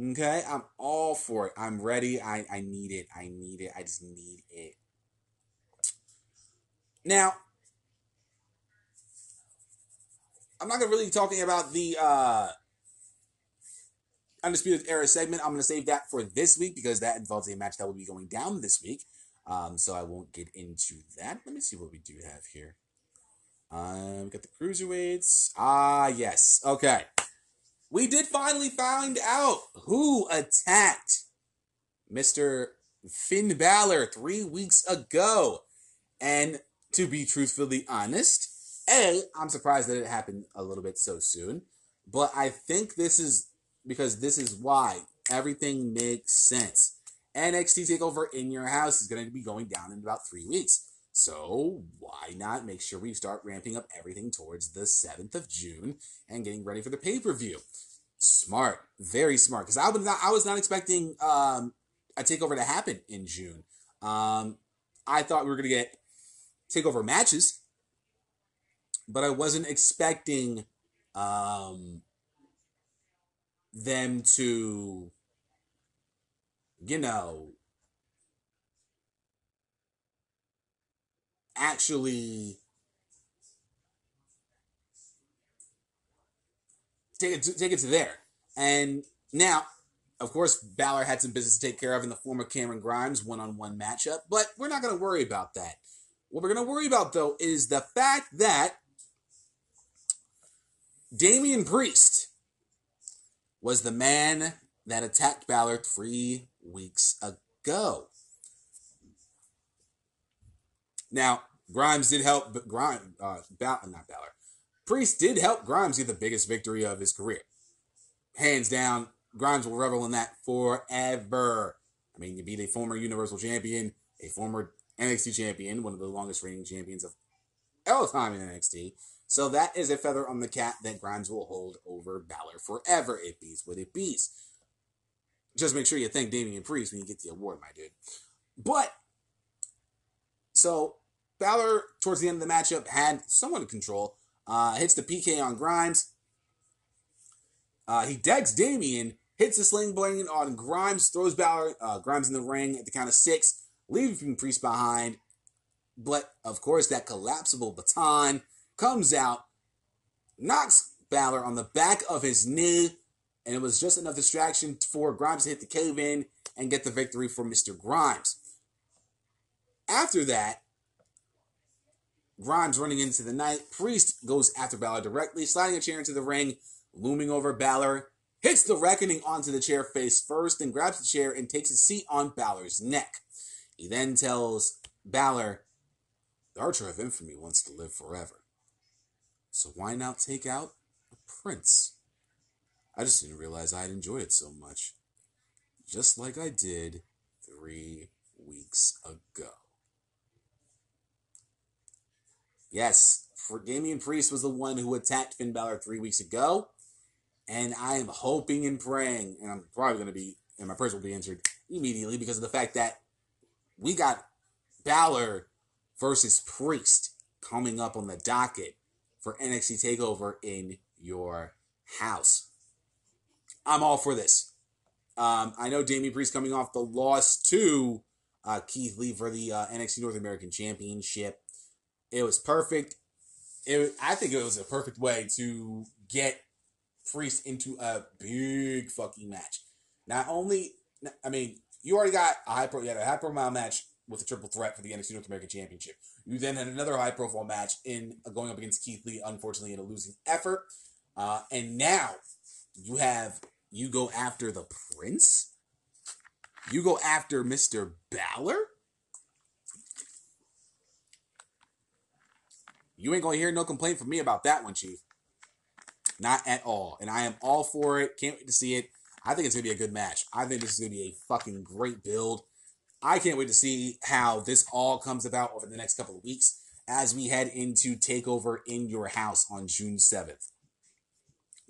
Okay, I'm all for it. I'm ready. I, I need it. I need it. I just need it. Now, I'm not gonna really talking about the uh Undisputed Era segment. I'm gonna save that for this week because that involves a match that will be going down this week. Um, so I won't get into that. Let me see what we do have here. Um, we got the cruiserweights. Ah, yes. Okay. We did finally find out who attacked Mr. Finn Balor three weeks ago. And to be truthfully honest, A, I'm surprised that it happened a little bit so soon. But I think this is because this is why everything makes sense. NXT TakeOver in your house is going to be going down in about three weeks. So why not make sure we start ramping up everything towards the 7th of June and getting ready for the pay-per-view? Smart, very smart. Because I was not, I was not expecting um, a takeover to happen in June. Um, I thought we were going to get takeover matches, but I wasn't expecting um, them to you know, actually take it to, take it to there. And now, of course, Balor had some business to take care of in the form of Cameron Grimes one-on-one matchup, but we're not going to worry about that. What we're going to worry about though is the fact that Damian Priest was the man that attacked Balor three weeks ago. Now, Grimes did help, but Grimes, uh, Bal- not Balor, Priest did help Grimes get the biggest victory of his career. Hands down, Grimes will revel in that forever. I mean, you beat a former Universal Champion, a former NXT champion, one of the longest reigning champions of all time in NXT. So that is a feather on the cap that Grimes will hold over Balor forever. It beats what it beats. Just make sure you thank Damian Priest when you get the award, my dude. But so Balor towards the end of the matchup had somewhat of control. Uh, hits the PK on Grimes. Uh, he decks Damian, hits the sling blade on Grimes, throws Balor, uh, Grimes in the ring at the count of six, leaving Priest behind. But of course, that collapsible baton comes out, knocks Balor on the back of his knee, and it was just enough distraction for Grimes to hit the cave in and get the victory for Mr. Grimes. After that, Grimes running into the night. Priest goes after Balor directly, sliding a chair into the ring, looming over Balor, hits the reckoning onto the chair face first, then grabs the chair and takes a seat on Balor's neck. He then tells Balor, The Archer of Infamy wants to live forever. So why not take out a prince? I just didn't realize I had enjoyed it so much. Just like I did three weeks ago. Yes, for Damian Priest was the one who attacked Finn Balor three weeks ago. And I am hoping and praying, and I'm probably going to be, and my prayers will be answered immediately because of the fact that we got Balor versus Priest coming up on the docket for NXT TakeOver in your house. I'm all for this. Um, I know Damian Priest coming off the loss to uh, Keith Lee for the uh, NXT North American Championship. It was perfect. It, I think it was a perfect way to get Priest into a big fucking match. Not only, I mean, you already got a high pro, you had a high profile match with a triple threat for the NXT North American Championship. You then had another high profile match in uh, going up against Keith Lee, unfortunately in a losing effort. Uh, and now you have you go after the Prince. You go after Mr. Balor. You ain't gonna hear no complaint from me about that one, Chief. Not at all. And I am all for it. Can't wait to see it. I think it's gonna be a good match. I think this is gonna be a fucking great build. I can't wait to see how this all comes about over the next couple of weeks as we head into Takeover in Your House on June 7th.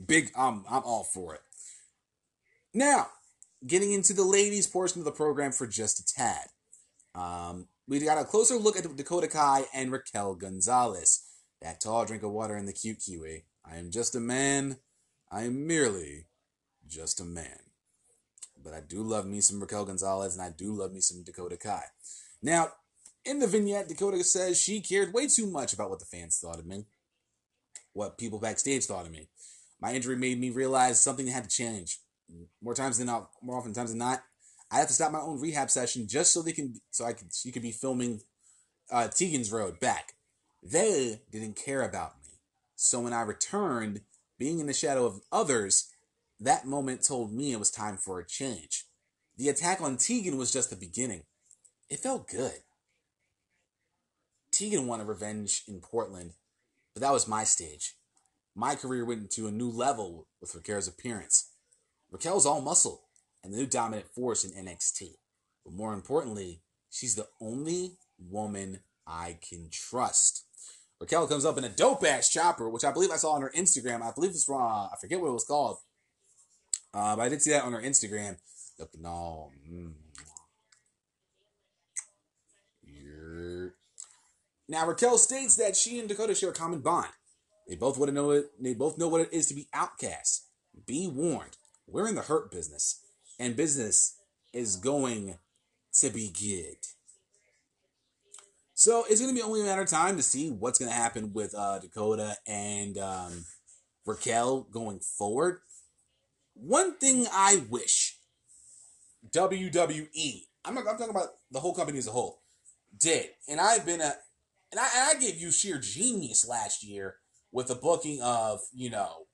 Big, um, I'm all for it. Now, getting into the ladies portion of the program for just a tad. Um, we got a closer look at Dakota Kai and Raquel Gonzalez. That tall drink of water and the cute kiwi. I am just a man. I am merely just a man. But I do love me some Raquel Gonzalez and I do love me some Dakota Kai. Now, in the vignette, Dakota says she cared way too much about what the fans thought of me, what people backstage thought of me. My injury made me realize something had to change. More times than not, more often times than not, I have to stop my own rehab session just so they can, so I can, she could be filming uh, Tegan's Road back. They didn't care about me. So when I returned, being in the shadow of others, that moment told me it was time for a change. The attack on Tegan was just the beginning. It felt good. Tegan wanted revenge in Portland, but that was my stage. My career went into a new level with Raquel's appearance. Raquel's all muscle and the new dominant force in NXT. But more importantly, she's the only woman I can trust. Raquel comes up in a dope ass chopper, which I believe I saw on her Instagram. I believe it's from, uh, I forget what it was called. Uh, but I did see that on her Instagram. Looking all. Mm. Now Raquel states that she and Dakota share a common bond. They both want to know it. They both know what it is to be outcast. Be warned. We're in the hurt business, and business is going to be good. So it's going to be only a matter of time to see what's going to happen with uh, Dakota and um, Raquel going forward. One thing I wish WWE, I'm, not, I'm talking about the whole company as a whole, did, and I've been a, and I, and I gave you sheer genius last year with the booking of, you know,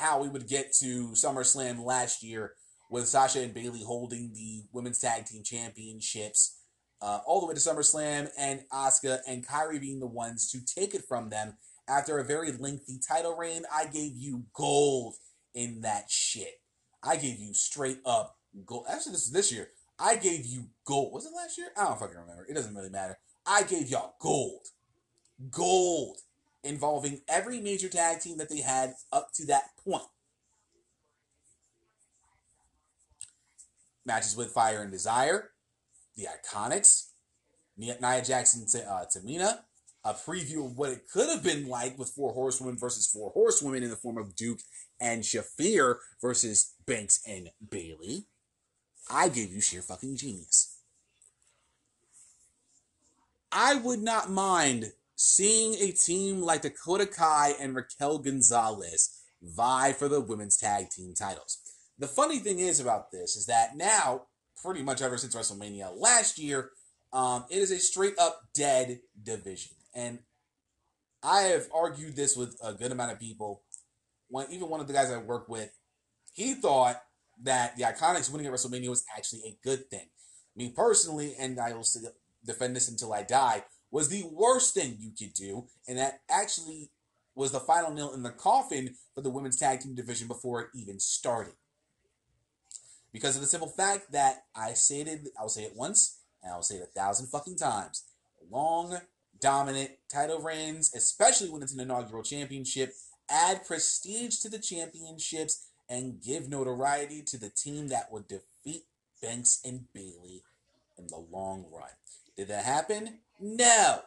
how we would get to SummerSlam last year with Sasha and Bailey holding the women's tag team championships uh, all the way to SummerSlam and Asuka and Kairi being the ones to take it from them after a very lengthy title reign. I gave you gold in that shit. I gave you straight up gold. Actually, this is this year. I gave you gold. Was it last year? I don't fucking remember. It doesn't really matter. I gave y'all gold. Gold involving every major tag team that they had up to that point. Matches with Fire and Desire, the Iconics, Nia Jackson, uh, Tamina, a preview of what it could have been like with four horsewomen versus four horsewomen in the form of Duke and Shafir versus Banks and Bailey. I gave you sheer fucking genius. I would not mind seeing a team like Dakota Kai and Raquel Gonzalez vie for the women's tag team titles. The funny thing is about this is that now pretty much ever since WrestleMania last year. Um, it is a straight up dead division. And I have argued this with a good amount of people. When even one of the guys I work with, he thought that the Iconics winning at WrestleMania was actually a good thing. Me personally, and I will defend this until I die, was the worst thing you could do, and that actually was the final nail in the coffin for the women's tag team division before it even started. Because of the simple fact that I stated, I'll say it once, and I'll say it a thousand fucking times. Long, dominant title reigns, especially when it's an inaugural championship, add prestige to the championships and give notoriety to the team that would defeat Banks and Bailey in the long run. Did that happen? No.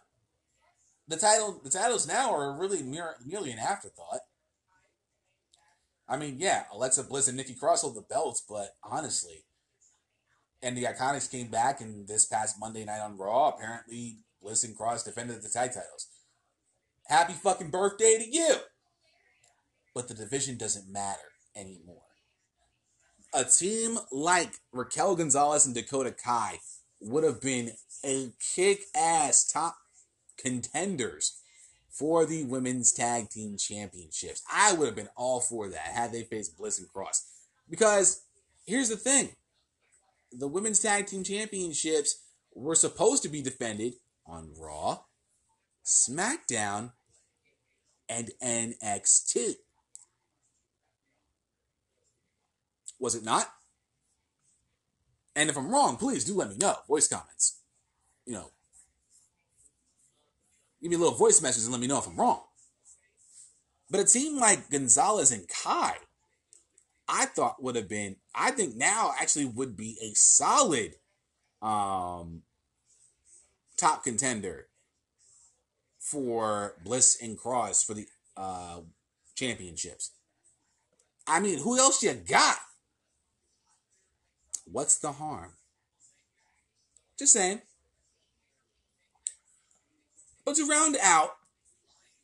The title, the titles now are really mere, merely an afterthought. I mean, yeah, Alexa Bliss and Nikki Cross hold the belts, but honestly, and the Iconics came back, and this past Monday night on Raw, apparently Bliss and Cross defended the tag titles. Happy fucking birthday to you! But the division doesn't matter anymore. A team like Raquel Gonzalez and Dakota Kai would have been a kick ass top contenders for the women's tag team championships. I would have been all for that had they faced Bliss and Cross. Because here's the thing the women's tag team championships were supposed to be defended on Raw, SmackDown, and NXT. Was it not? And if I'm wrong, please do let me know. Voice comments. You know, give me a little voice message and let me know if I'm wrong. But a team like Gonzalez and Kai, I thought would have been, I think now actually would be a solid um, top contender for Bliss and Cross for the uh, championships. I mean, who else you got? What's the harm? Just saying. But to round out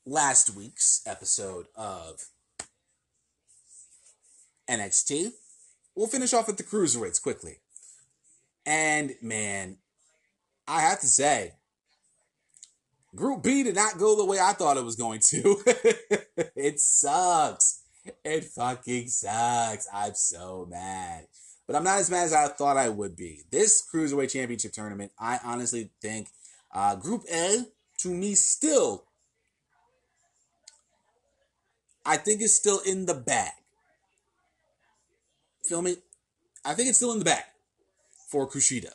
last week's episode of NXT, we'll finish off with the cruiserweights quickly. And man, I have to say, Group B did not go the way I thought it was going to. it sucks. It fucking sucks. I'm so mad but I'm not as mad as I thought I would be. This Cruiserweight Championship tournament, I honestly think uh, Group A, to me, still, I think it's still in the bag. Feel me? I think it's still in the bag for Kushida.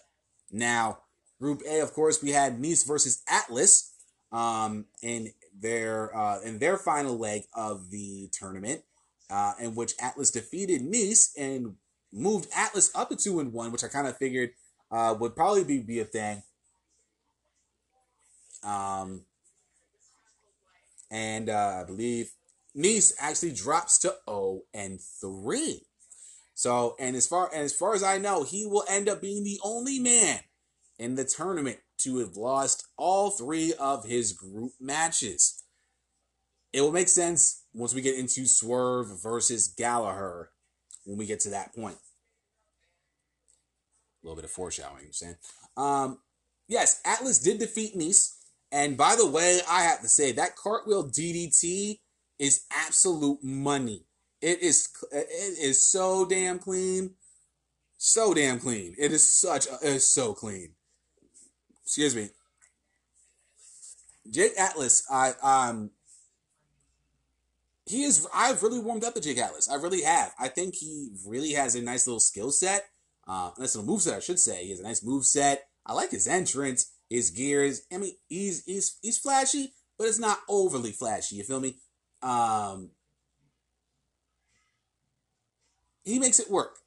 Now, Group A, of course, we had Nese versus Atlas um, in their uh, in their final leg of the tournament, uh, in which Atlas defeated Nese and moved Atlas up to two and one, which I kind of figured uh, would probably be, be a thing. Um, and uh, I believe Nese actually drops to 0 and 3. So, and as far and as far as I know, he will end up being the only man in the tournament to have lost all three of his group matches. It will make sense once we get into Swerve versus Gallagher when we get to that point. A little bit of foreshadowing, I'm saying. Um, yes, Atlas did defeat Nese. And by the way, I have to say that cartwheel DDT is absolute money. It is it is so damn clean. So damn clean. It is such a, it is so clean. Excuse me. Jake Atlas, I um he is I've really warmed up to Jake Atlas. I really have. I think he really has a nice little skill set. Uh, nice little move set, I should say. He has a nice move set. I like his entrance, his gears. I mean, he's he's he's flashy, but it's not overly flashy. You feel me? Um, he makes it work.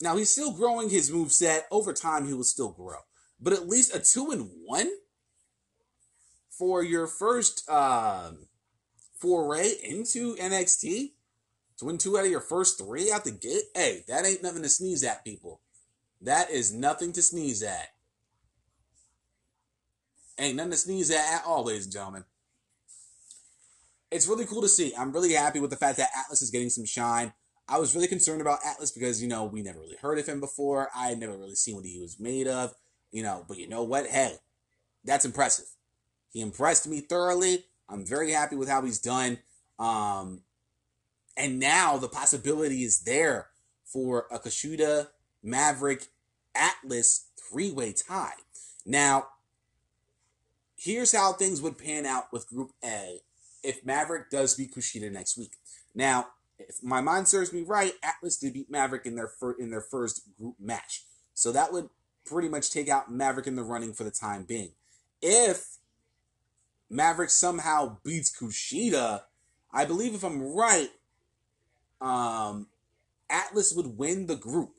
Now he's still growing his move set. Over time, he will still grow. But at least a two and one for your first um, foray into NXT to win two out of your first three out the gate, hey, that ain't nothing to sneeze at, people. That is nothing to sneeze at. Ain't nothing to sneeze at at all, ladies and gentlemen. It's really cool to see. I'm really happy with the fact that Atlas is getting some shine. I was really concerned about Atlas because, you know, we never really heard of him before. I had never really seen what he was made of, you know, but you know what? Hey, that's impressive. He impressed me thoroughly. I'm very happy with how he's done. Um, and now the possibility is there for a Kushida Maverick Atlas three way tie. Now, here's how things would pan out with Group A if Maverick does beat Kushida next week. Now, if my mind serves me right, Atlas did beat Maverick in their fir- in their first group match, so that would pretty much take out Maverick in the running for the time being. If Maverick somehow beats Kushida, I believe if I'm right, um, Atlas would win the group.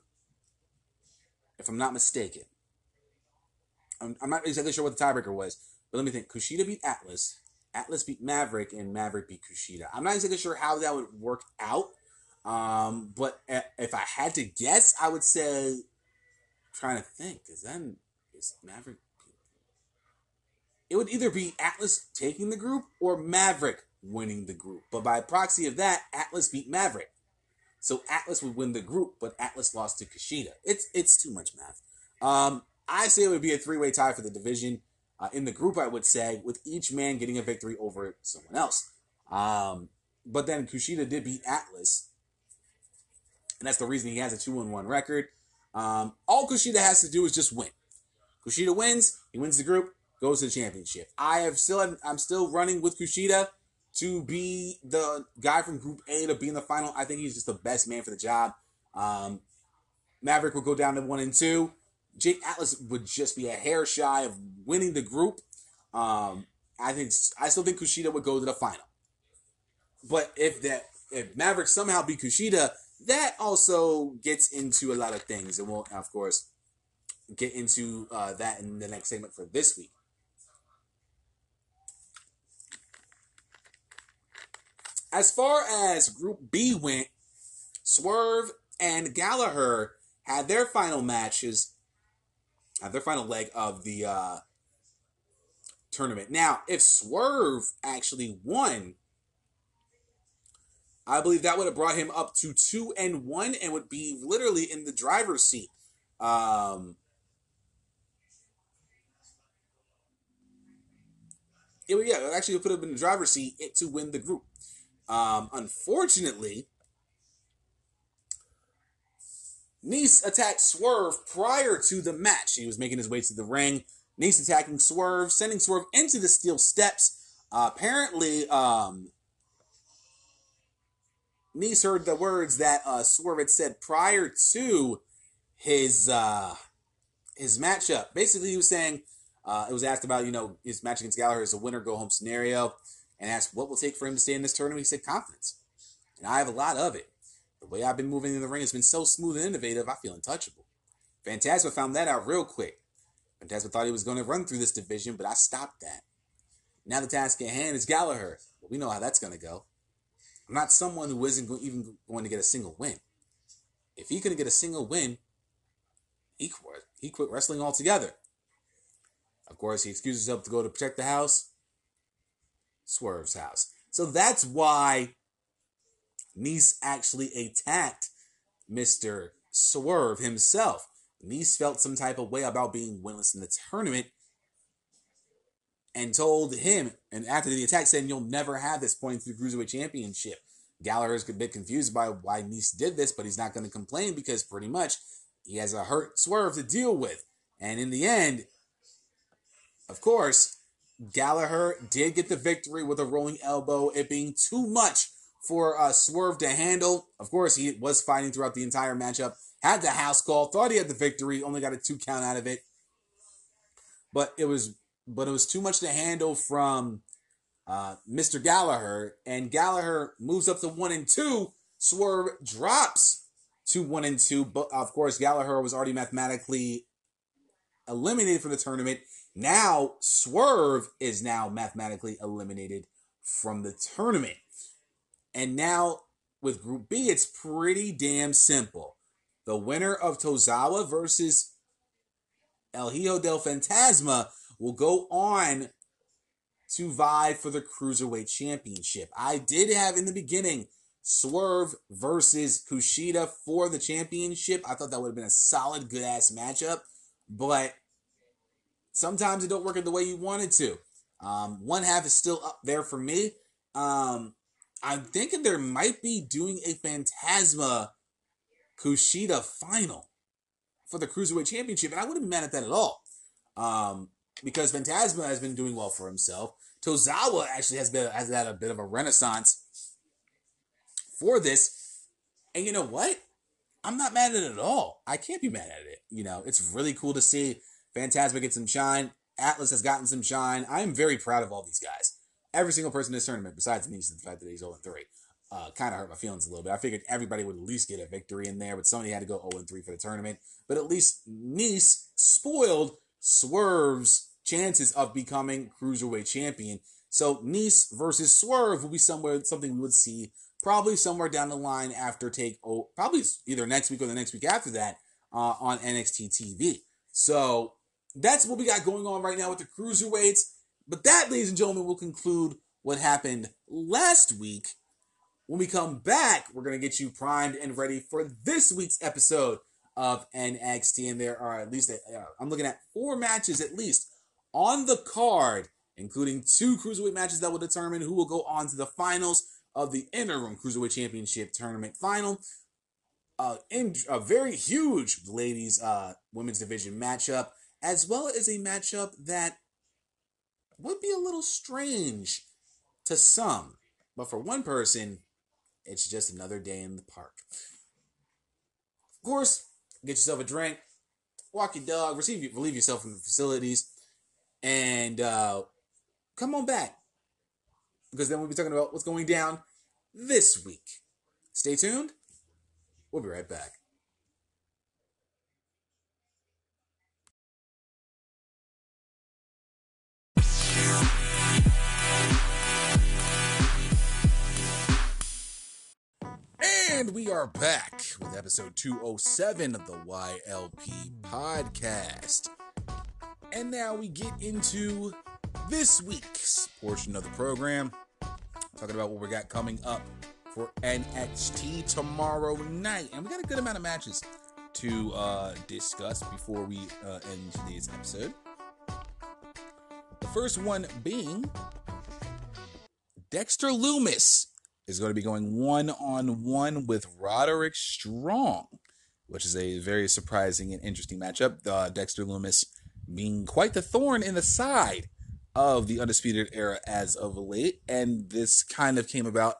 If I'm not mistaken, I'm, I'm not exactly sure what the tiebreaker was, but let me think. Kushida beat Atlas. Atlas beat Maverick, and Maverick beat Kushida. I'm not exactly sure how that would work out, um, but if I had to guess, I would say, trying to think, is then is Maverick? It would either be Atlas taking the group or Maverick winning the group. But by proxy of that, Atlas beat Maverick. So Atlas would win the group, but Atlas lost to Kushida. It's it's too much math. Um, I say it would be a three way tie for the division. Uh, in the group, I would say, with each man getting a victory over someone else. Um, but then Kushida did beat Atlas, and that's the reason he has a 2 1 record. Um, all Kushida has to do is just win. Kushida wins, he wins the group, goes to the championship. I have still I'm still running with Kushida to be the guy from Group A to be in the final. I think he's just the best man for the job. Um, Maverick will go down to one and two. Jake Atlas would just be a hair shy of winning the group. Um, I think I still think Kushida would go to the final. But if that if Maverick somehow beat Kushida, that also gets into a lot of things, and we'll of course get into uh, that in the next segment for this week. As far as Group B went, Swerve and Gallagher had their final matches, had their final leg of the uh, tournament. Now, if Swerve actually won, I believe that would have brought him up to two and one and would be literally in the driver's seat. Um, it would, yeah, it actually put him in the driver's seat to win the group. Um, unfortunately, Nese attacked Swerve prior to the match. He was making his way to the ring. Nese attacking Swerve, sending Swerve into the steel steps. Uh, apparently, um, Nese heard the words that uh, Swerve had said prior to his uh, his matchup. Basically, he was saying uh, it was asked about you know his match against Gallagher is a winner go home scenario and asked what will take for him to stay in this tournament. He said confidence. And I have a lot of it. The way I've been moving in the ring has been so smooth and innovative, I feel untouchable. Fantasma found that out real quick. Fantasma thought he was going to run through this division, but I stopped that. Now the task at hand is Gallagher. Well, we know how that's going to go. I'm not someone who isn't even going to get a single win. If he couldn't get a single win, he quit. He quit wrestling altogether. Of course, he excuses himself to go to protect the house. Swerve's house. So that's why Nese actually attacked Mr. Swerve himself. Nese felt some type of way about being winless in the tournament and told him, and after the attack, said, You'll never have this point through the Cruiserweight Championship. Gallagher is a bit confused by why Nese did this, but he's not going to complain because pretty much he has a hurt swerve to deal with. And in the end, of course, Gallagher did get the victory with a rolling elbow, it being too much for uh, Swerve to handle. Of course, he was fighting throughout the entire matchup, had the house call, thought he had the victory, only got a two count out of it. But it was but it was too much to handle from uh, Mr. Gallagher, and Gallagher moves up to one and two. Swerve drops to one and two, but of course Gallagher was already mathematically eliminated from the tournament now, Swerve is now mathematically eliminated from the tournament. And now with Group B, it's pretty damn simple. The winner of Tozawa versus El Hijo del Fantasma will go on to vie for the Cruiserweight Championship. I did have in the beginning Swerve versus Kushida for the championship. I thought that would have been a solid, good ass matchup, but sometimes it don't work in the way you want it to. Um, one half is still up there for me. Um, I'm thinking there might be doing a Fantasma Kushida final for the Cruiserweight Championship, and I wouldn't be mad at that at all. Um, because Fantasma has been doing well for himself. Tozawa actually has been has had a bit of a renaissance for this. And you know what? I'm not mad at it at all. I can't be mad at it. You know, it's really cool to see Fantasma get some shine. Atlas has gotten some shine. I am very proud of all these guys. Every single person in this tournament, besides me, the fact that he's 0 3, uh, kind of hurt my feelings a little bit. I figured everybody would at least get a victory in there, but somebody had to go 0 3 for the tournament. But at least Nese spoiled Swerve's chances of becoming cruiserweight champion. So Nese versus Swerve will be somewhere something we would see probably somewhere down the line after take oh probably either next week or the next week after that uh, on NXT TV. So that's what we got going on right now with the cruiserweights. But that, ladies and gentlemen, will conclude what happened last week. When we come back, we're gonna get you primed and ready for this week's episode of NXT, and there are at least uh, I'm looking at four matches at least on the card, including two cruiserweight matches that will determine who will go on to the finals of the interim cruiserweight championship tournament final. Uh, in a very huge ladies uh, women's division matchup, as well as a matchup that would be a little strange to some, but for one person, it's just another day in the park. Of course, get yourself a drink, walk your dog, receive relieve yourself from the facilities, and uh, come on back because then we'll be talking about what's going down this week. Stay tuned. We'll be right back. And we are back with episode 207 of the YLP podcast. And now we get into this week's portion of the program, talking about what we got coming up for NXT tomorrow night. And we got a good amount of matches to uh, discuss before we uh, end today's episode. The first one being Dexter Lumis is going to be going one on one with Roderick Strong, which is a very surprising and interesting matchup. Uh, Dexter Lumis being quite the thorn in the side of the Undisputed Era as of late, and this kind of came about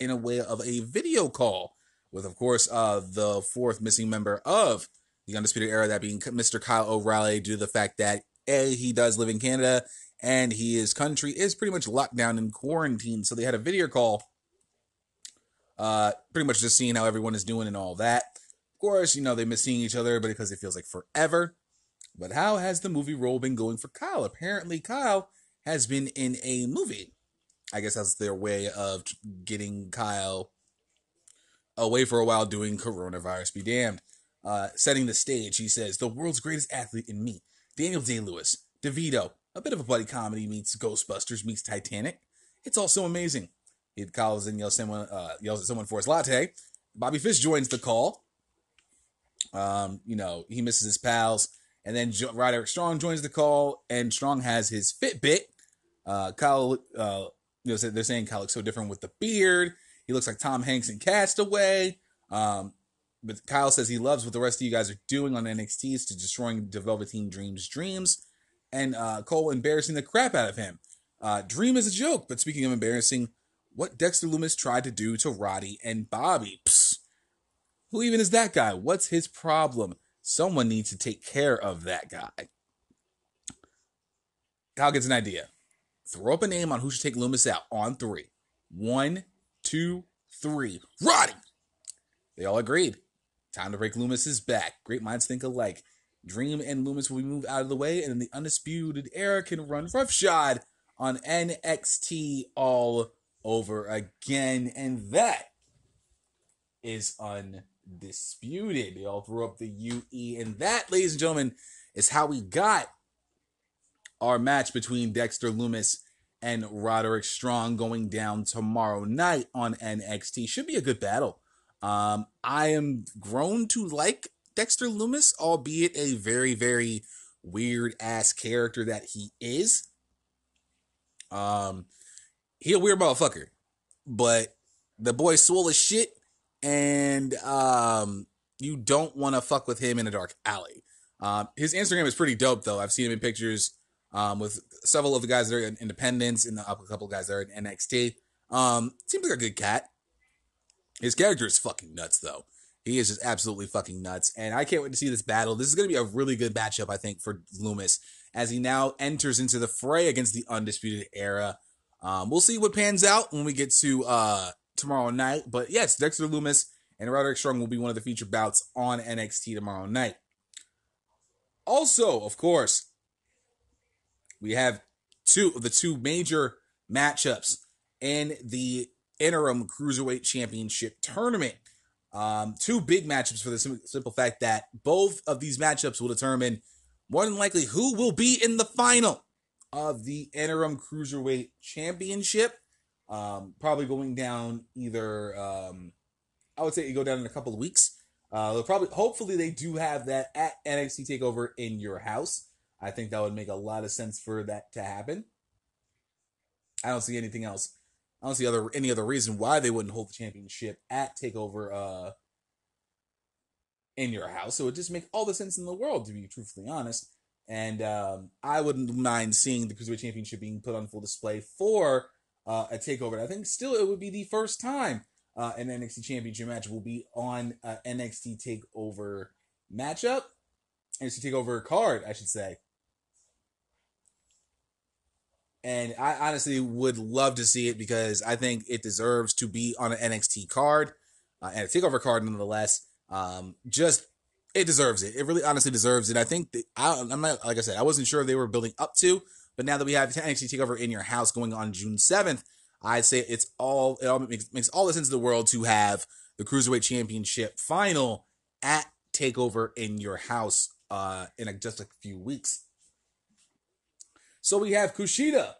in a way of a video call with, of course, uh, the fourth missing member of the Undisputed Era, that being Mr. Kyle O'Reilly, due to the fact that A, he does live in Canada, and his country is pretty much locked down in quarantine. So they had a video call uh, pretty much just seeing how everyone is doing and all that. Of course, you know, they miss seeing each other, because it feels like forever. But how has the movie role been going for Kyle? Apparently, Kyle has been in a movie. I guess that's their way of getting Kyle away for a while doing coronavirus be damned. Uh, setting the stage, he says, the world's greatest athlete in me, Daniel Day-Lewis, DeVito, a bit of a buddy comedy meets Ghostbusters meets Titanic. It's all so amazing. He calls and yells, someone, uh, yells at someone for his latte. Bobby Fish joins the call. Um, you know, he misses his pals. And then jo- Roderick Strong joins the call, and Strong has his Fitbit. Uh, Kyle, uh, you know, they're saying Kyle looks so different with the beard. He looks like Tom Hanks in Castaway. Um, but Kyle says he loves what the rest of you guys are doing on NXT to destroying the Velveteen Dream's dreams. And uh, Cole embarrassing the crap out of him. Uh, Dream is a joke, but speaking of embarrassing, what Dexter Lumis tried to do to Roddy and Bobby. Psst. Who even is that guy? What's his problem? Someone needs to take care of that guy. Kyle gets an idea. Throw up a name on who should take Lumis out on three. One, two, three. Roddy! They all agreed. Time to break Lumis's back. Great minds think alike. Dream and Lumis will be moved out of the way, and the undisputed era can run roughshod on NXT all over again. And that is undisputed. They all threw up the UE. And that, ladies and gentlemen, is how we got our match between Dexter Lumis and Roderick Strong going down tomorrow night on NXT. Should be a good battle. Um, I am grown to like Dexter Lumis, albeit a very, very weird ass character that he is. Um, he a weird motherfucker, but the boy swole as shit, and um, you don't want to fuck with him in a dark alley. Um, his Instagram is pretty dope though. I've seen him in pictures um, with several of the guys that are in Independence and a couple guys that are in NXT. Um, seems like a good cat. His character is fucking nuts though. He is just absolutely fucking nuts, and I can't wait to see this battle. This is going to be a really good matchup, I think, for Lumis as he now enters into the fray against the Undisputed Era. Um, we'll see what pans out when we get to uh, tomorrow night. But yes, Dexter Lumis and Roderick Strong will be one of the featured bouts on NXT tomorrow night. Also, of course, we have two of the two major matchups in the interim cruiserweight championship tournament. Um, two big matchups for the simple fact that both of these matchups will determine more than likely who will be in the final of the interim cruiserweight championship. Um, probably going down either, um, I would say it go down in a couple of weeks. Uh, they'll probably, hopefully, they do have that at NXT Takeover in your house. I think that would make a lot of sense for that to happen. I don't see anything else. I don't see other any other reason why they wouldn't hold the championship at Takeover uh, in your house. So it just make all the sense in the world, to be truthfully honest. And um, I wouldn't mind seeing the Cruiserweight Championship being put on full display for uh, a takeover. I think still it would be the first time uh, an NXT Championship match will be on NXT Takeover matchup, NXT Takeover card, I should say. And I honestly would love to see it because I think it deserves to be on an NXT card uh, and a Takeover card nonetheless. Um, just it deserves it. It really honestly deserves it. I think that, I, I'm not like I said, I wasn't sure if they were building up to, but now that we have NXT Takeover in your house going on June seventh, I'd say it's all it all makes, makes all the sense in the world to have the Cruiserweight Championship final at Takeover in your house uh, in just a few weeks. So we have Kushida,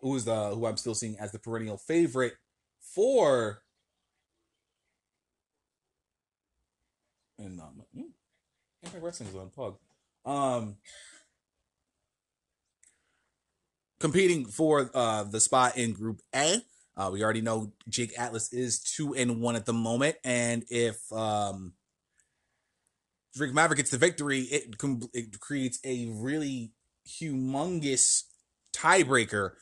who's the who I'm still seeing as the perennial favorite for and um, mm, Impact Wrestling is on Pug. Um, competing for uh, the spot in Group A. Uh, we already know Jake Atlas is two and one at the moment, and if um, Drake Maverick gets the victory, it, com- it creates a really humongous tiebreaker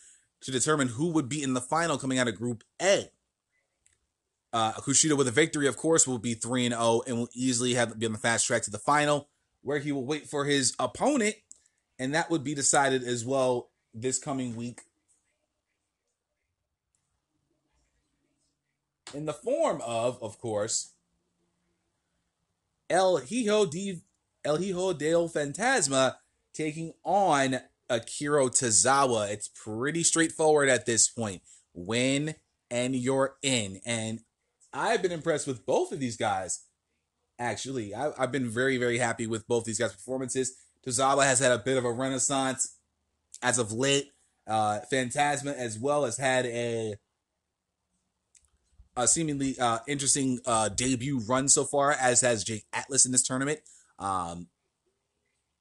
to determine who would be in the final coming out of Group A. Uh, Kushida with a victory, of course, will be 3 and 0 and will easily have be on the fast track to the final, where he will wait for his opponent, and that would be decided as well this coming week. In the form of, of course, El Hijo de El Hijo del Fantasma taking on Akira Tozawa. It's pretty straightforward at this point. Win and you're in. And I've been impressed with both of these guys. Actually, I, have been very, very happy with both these guys' performances. Tozawa has had a bit of a renaissance as of late. Uh, Fantasma as well has had a, a seemingly uh, interesting uh, debut run so far, as has Jake Atlas in this tournament. Um,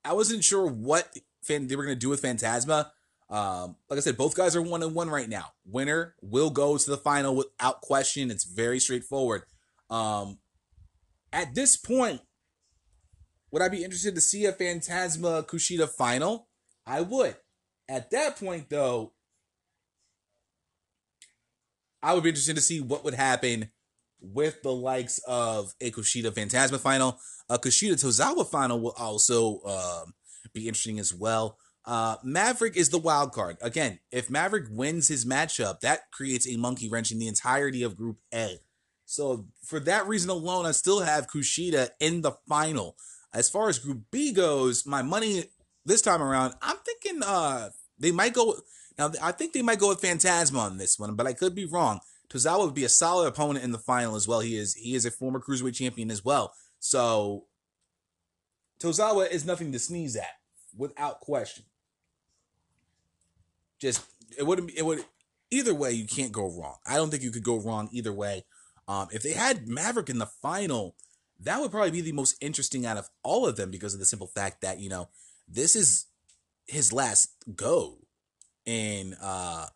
I wasn't sure what fan- they were going to do with Fantasma. Um, like I said, both guys are one and one right now. Winner will go to the final without question. It's very straightforward. Um, at this point, would I be interested to see a Fantasma Kushida final? I would. At that point, though, I would be interested to see what would happen with the likes of a Kushida Fantasma final. A Kushida Tozawa final will also um, be interesting as well. Uh, Maverick is the wild card. Again, if Maverick wins his matchup, that creates a monkey wrench in the entirety of Group A. So for that reason alone, I still have Kushida in the final. As far as Group B goes, my money this time around, I'm thinking uh they might go now. I think they might go with Fantasma on this one, but I could be wrong. Tozawa would be a solid opponent in the final as well. He is he is a former cruiserweight champion as well. So Tozawa is nothing to sneeze at, without question just it wouldn't. It would either way. You can't go wrong. I don't think you could go wrong either way. Um, if they had Maverick in the final, that would probably be the most interesting out of all of them because of the simple fact that you know this is his last go in uh,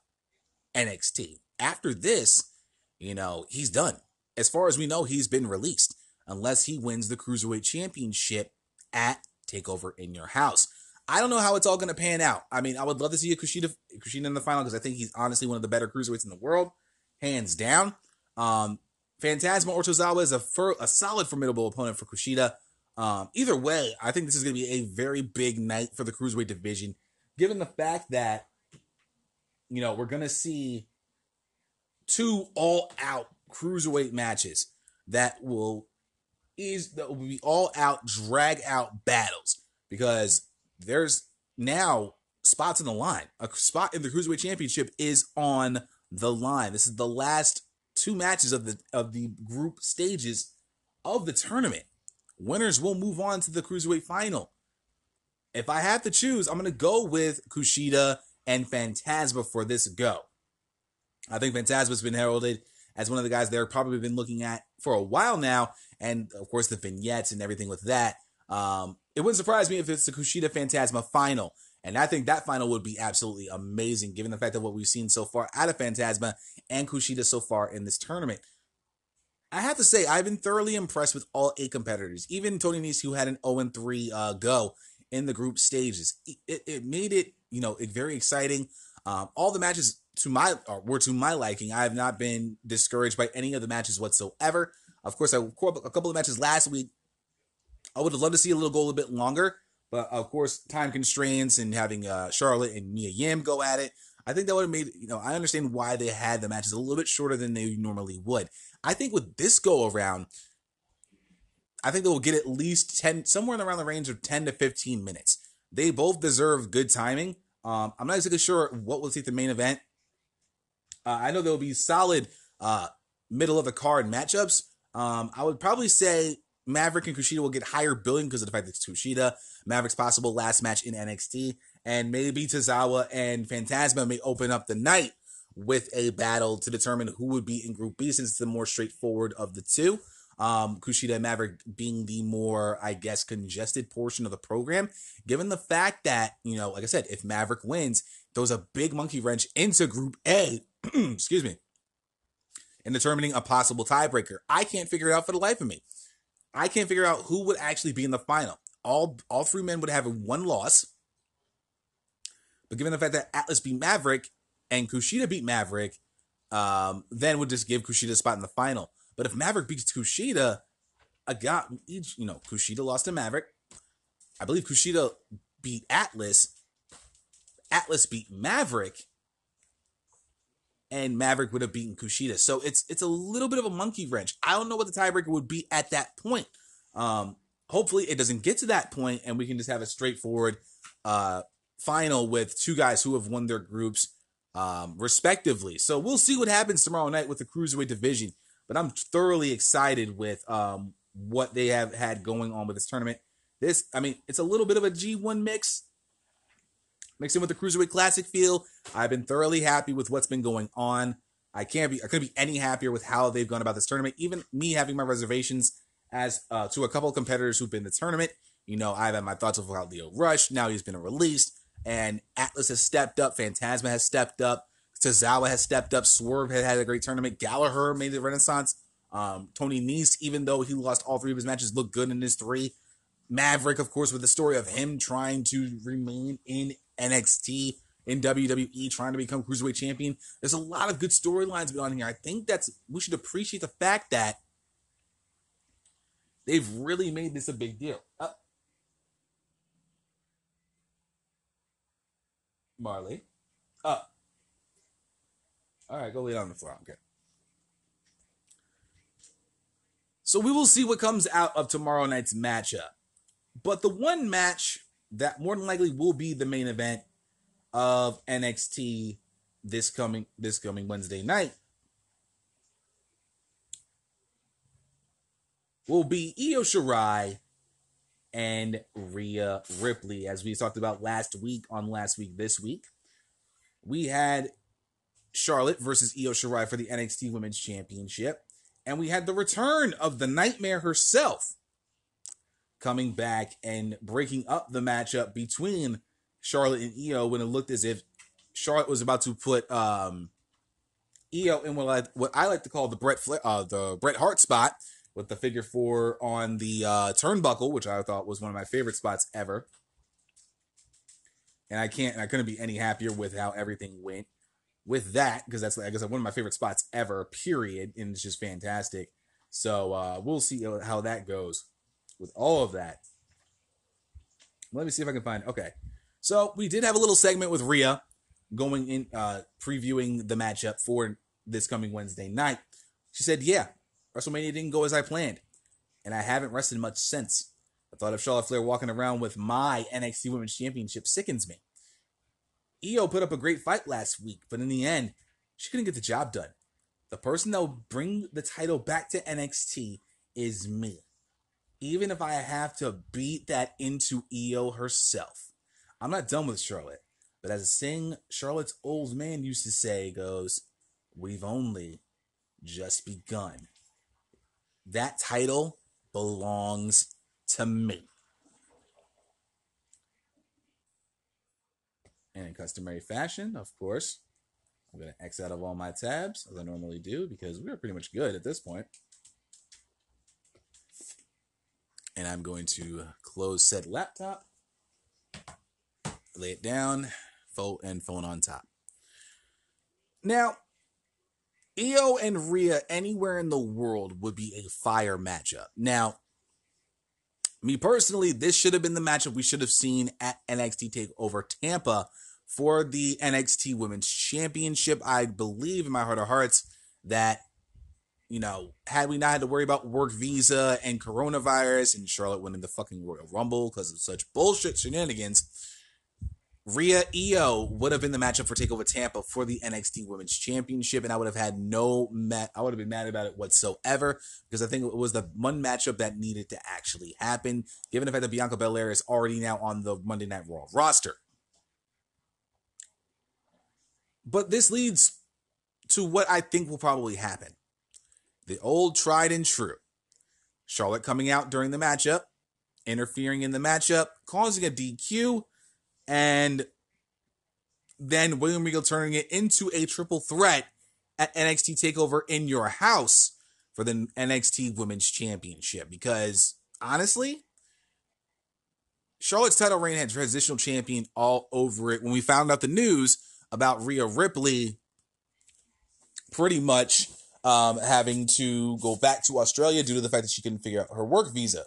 NXT. After this, you know he's done. As far as we know, he's been released unless he wins the cruiserweight championship at Takeover in Your House. I don't know how it's all going to pan out. I mean, I would love to see a Kushida, Kushida in the final because I think he's honestly one of the better cruiserweights in the world, hands down. Um, Fantasma or Tozawa is a, fir- a solid, formidable opponent for Kushida. Um, either way, I think this is going to be a very big night for the cruiserweight division, given the fact that, you know, we're going to see two all out cruiserweight matches that will is that will be all out drag out battles because there's now spots in the line. A spot in the cruiserweight championship is on the line. This is the last two matches of the of the group stages of the tournament. Winners will move on to the cruiserweight final. If I have to choose, I'm to go with Kushida and Fantasma for this go. I think Fantasma's been heralded as one of the guys they're probably been looking at for a while now, and of course the vignettes and everything with that. Um, it wouldn't surprise me if it's the Kushida Fantasma final. And I think that final would be absolutely amazing, given the fact that what we've seen so far out of Fantasma and Kushida so far in this tournament. I have to say, I've been thoroughly impressed with all eight competitors, even Tony Nese, who had an 0 3 uh, go in the group stages. It, it made it, you know, it very exciting. Um, all the matches to my were to my liking. I have not been discouraged by any of the matches whatsoever. Of course, I a couple of matches last week. I would have loved to see a little go a little bit longer, but of course, time constraints and having uh, Charlotte and Mia Yim go at it. I think that would have made you know. I understand why they had the matches a little bit shorter than they normally would. I think with this go around, I think they will get at least ten, somewhere around the range of ten to fifteen minutes. They both deserve good timing. Um, I'm not exactly sure what will take the main event. Uh, I know there will be solid uh, middle of the card matchups. Um, I would probably say Maverick and Kushida will get higher billing because of the fact that it's Kushida. Maverick's possible last match in NXT, and maybe Tozawa and Fantasma may open up the night with a battle to determine who would be in Group B, since it's the more straightforward of the two. Um, Kushida and Maverick being the more, I guess, congested portion of the program, given the fact that, you know, like I said, if Maverick wins, throws a big monkey wrench into Group A, excuse me, in determining a possible tiebreaker. I can't figure it out for the life of me. I can't figure out who would actually be in the final. All all three men would have one loss. But given the fact that Atlas beat Maverick and Kushida beat Maverick, um, then would just give Kushida a spot in the final. But if Maverick beats Kushida, I got you know, Kushida lost to Maverick. I believe Kushida beat Atlas. Atlas beat Maverick and Maverick would have beaten Kushida. So it's it's a little bit of a monkey wrench. I don't know what the tiebreaker would be at that point. Um, hopefully it doesn't get to that point and we can just have a straightforward uh, final with two guys who have won their groups um, respectively. So we'll see what happens tomorrow night with the cruiserweight division. But I'm thoroughly excited with um, what they have had going on with this tournament. This, I mean, it's a little bit of a G1 mix mixing with the Cruiserweight Classic feel. I've been thoroughly happy with what's been going on. I can't be I couldn't be any happier with how they've gone about this tournament. Even me having my reservations as uh, to a couple of competitors who've been in the tournament. You know, I've had my thoughts about Lio Rush. Now he's been released, and Atlas has stepped up. Fantasma has stepped up. Tozawa has stepped up. Swerve had had a great tournament. Gallagher made the renaissance. Um, Tony Nese, even though he lost all three of his matches, looked good in his three. Maverick, of course, with the story of him trying to remain in NXT in WWE trying to become cruiserweight champion. There's a lot of good storylines going on here. I think that's we should appreciate the fact that they've really made this a big deal. Uh, Marley. Uh, all right, go lay down on the floor. Okay. So we will see what comes out of tomorrow night's matchup. But the one match that more than likely will be the main event of NXT this coming this coming Wednesday night will be Io Shirai and Rhea Ripley, as we talked about last week on last week this week. we had Charlotte versus Io Shirai for the NXT Women's Championship. And we had the return of the Nightmare herself coming back and breaking up the matchup between Charlotte and Io when it looked as if Charlotte was about to put um, Io in what I, what I like to call the Bret uh, the Bret Hart spot with the figure four on the uh, turnbuckle, which I thought was one of my favorite spots ever. And I can't, and I couldn't be any happier with how everything went with that because that's, like I guess, one of my favorite spots ever. Period, and it's just fantastic. So uh, we'll see how that goes with all of that. Let me see if I can find. Okay, so we did have a little segment with Rhea going in, uh, previewing the matchup for this coming Wednesday night. She said, "Yeah, WrestleMania didn't go as I planned, and I haven't rested much since. I thought of Charlotte Flair walking around with my NXT Women's Championship sickens me. Io put up a great fight last week, but in the end, she couldn't get the job done. The person that will bring the title back to NXT is me. Even if I have to beat that into Io herself. I'm not done with Charlotte, but as a saying Charlotte's old man used to say goes, we've only just begun. That title belongs to me. And in customary fashion, of course, I'm going to X out of all my tabs as I normally do because we're pretty much good at this point. And I'm going to close said laptop, lay it down, phone and phone on top. Now, Io and Rhea anywhere in the world would be a fire matchup. Now, me personally, this should have been the matchup we should have seen at NXT TakeOver Tampa for the NXT Women's Championship. I believe in my heart of hearts that, you know, had we not had to worry about work visa and coronavirus and Charlotte winning the fucking Royal Rumble because of such bullshit shenanigans, Rhea Io would have been the matchup for Takeover Tampa for the NXT Women's Championship, and I would have had no mat. I would have been mad about it whatsoever because I think it was the one matchup that needed to actually happen, given the fact that Bianca Belair is already now on the Monday Night Raw roster. But this leads to what I think will probably happen: the old tried and true. Charlotte coming out during the matchup, interfering in the matchup, causing a DQ and then William Regal turning it into a triple threat at NXT Takeover in your house for the NXT Women's Championship. Because honestly, Charlotte's title reign had transitional champion all over it. When we found out the news about Rhea Ripley pretty much um, having to go back to Australia due to the fact that she couldn't figure out her work visa.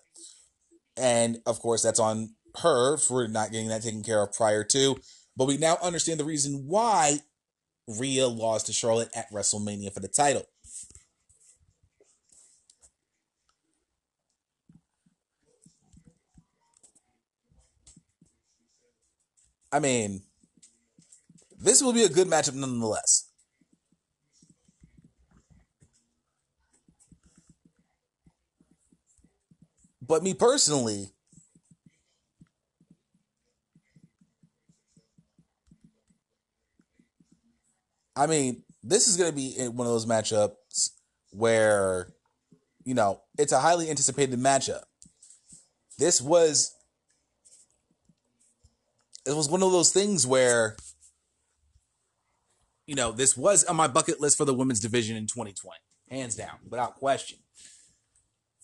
And of course, that's on her for not getting that taken care of prior to. But we now understand the reason why Rhea lost to Charlotte at WrestleMania for the title. I mean, this will be a good matchup nonetheless. But me personally, I mean, this is going to be one of those matchups where, you know, it's a highly anticipated matchup. This was it was one of those things where you know, this was on my bucket list for the women's division in 2020, hands down, without question.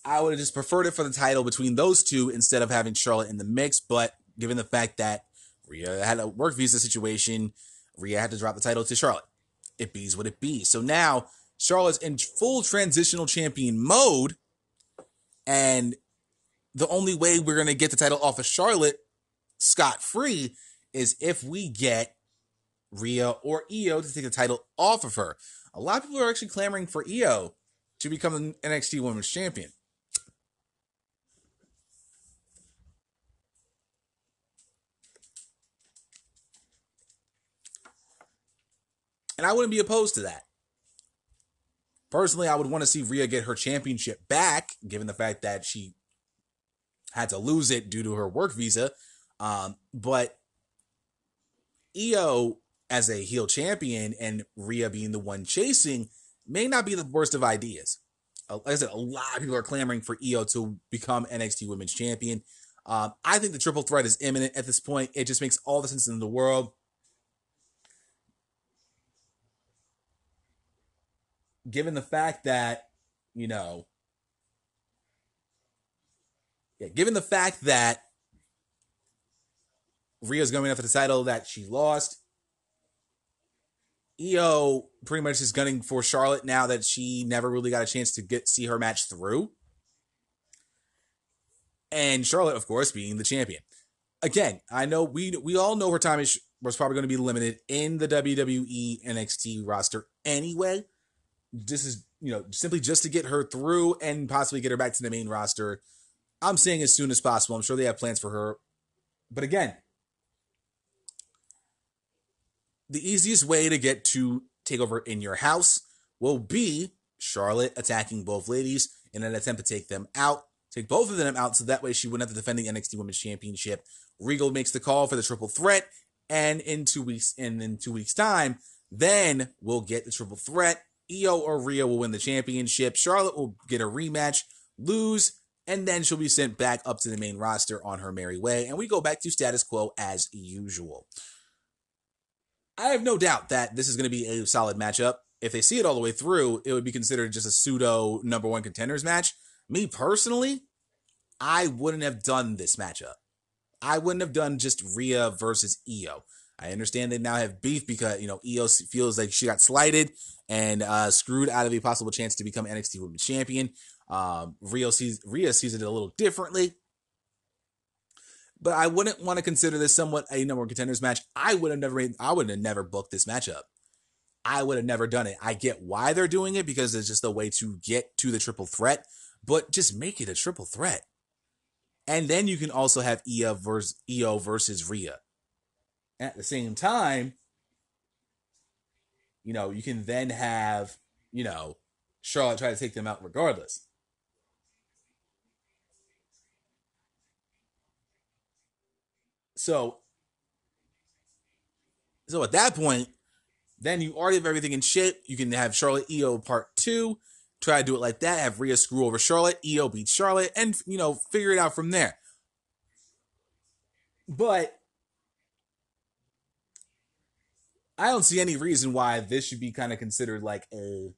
I would have just preferred it for the title between those two instead of having Charlotte in the mix, but given the fact that Rhea had a work visa situation, Rhea had to drop the title to Charlotte it bees what it be. So now Charlotte's in full transitional champion mode, and the only way we're gonna get the title off of Charlotte scot free is if we get Rhea or Io to take the title off of her. A lot of people are actually clamoring for Io to become an NXT Women's Champion. And I wouldn't be opposed to that. Personally, I would want to see Rhea get her championship back, given the fact that she had to lose it due to her work visa. Um, but Io as a heel champion and Rhea being the one chasing may not be the worst of ideas. Uh, like I said, a lot of people are clamoring for Io to become NXT Women's Champion. Um, I think the triple threat is imminent at this point. It just makes all the sense in the world. Given the fact that, you know, yeah, given the fact that Rhea's going after the title that she lost, Io pretty much is gunning for Charlotte now that she never really got a chance to get see her match through and Charlotte, of course, being the champion. Again, I know we we all know her time is was probably going to be limited in the WWE NXT roster anyway. This is you know simply just to get her through and possibly get her back to the main roster. I'm saying as soon as possible. I'm sure they have plans for her, but again, the easiest way to get to take over in your house will be Charlotte attacking both ladies in an attempt to take them out take both of them out so that way she wouldn't have to defend the NXT Women's Championship. Regal makes the call for the triple threat, and in two weeks, and in two weeks' time, then we'll get the triple threat. Io or Rhea will win the championship. Charlotte will get a rematch, lose, and then she'll be sent back up to the main roster on her merry way, and we go back to status quo as usual. I have no doubt that this is going to be a solid matchup. If they see it all the way through, it would be considered just a pseudo number one contenders match. Me personally, I wouldn't have done this matchup. I wouldn't have done just Rhea versus Io. I understand they now have beef because you know Io feels like she got slighted and uh, screwed out of a possible chance to become NXT Women's Champion. Um, sees Rhea sees it a little differently, but I wouldn't want to consider this somewhat a number one contenders match. I would have never made, I would have never booked this matchup. I would have never done it. I get why they're doing it because it's just a way to get to the triple threat but just make it a triple threat. And then you can also have Io versus Io versus Rhea. At the same time, you know, you can then have, you know, Charlotte try to take them out regardless. So, so at that point, then you already have everything in shape. You can have Charlotte Io part two try to do it like that, have Rhea screw over Charlotte, Io beat Charlotte, and you know, figure it out from there. But I don't see any reason why this should be kind of considered like a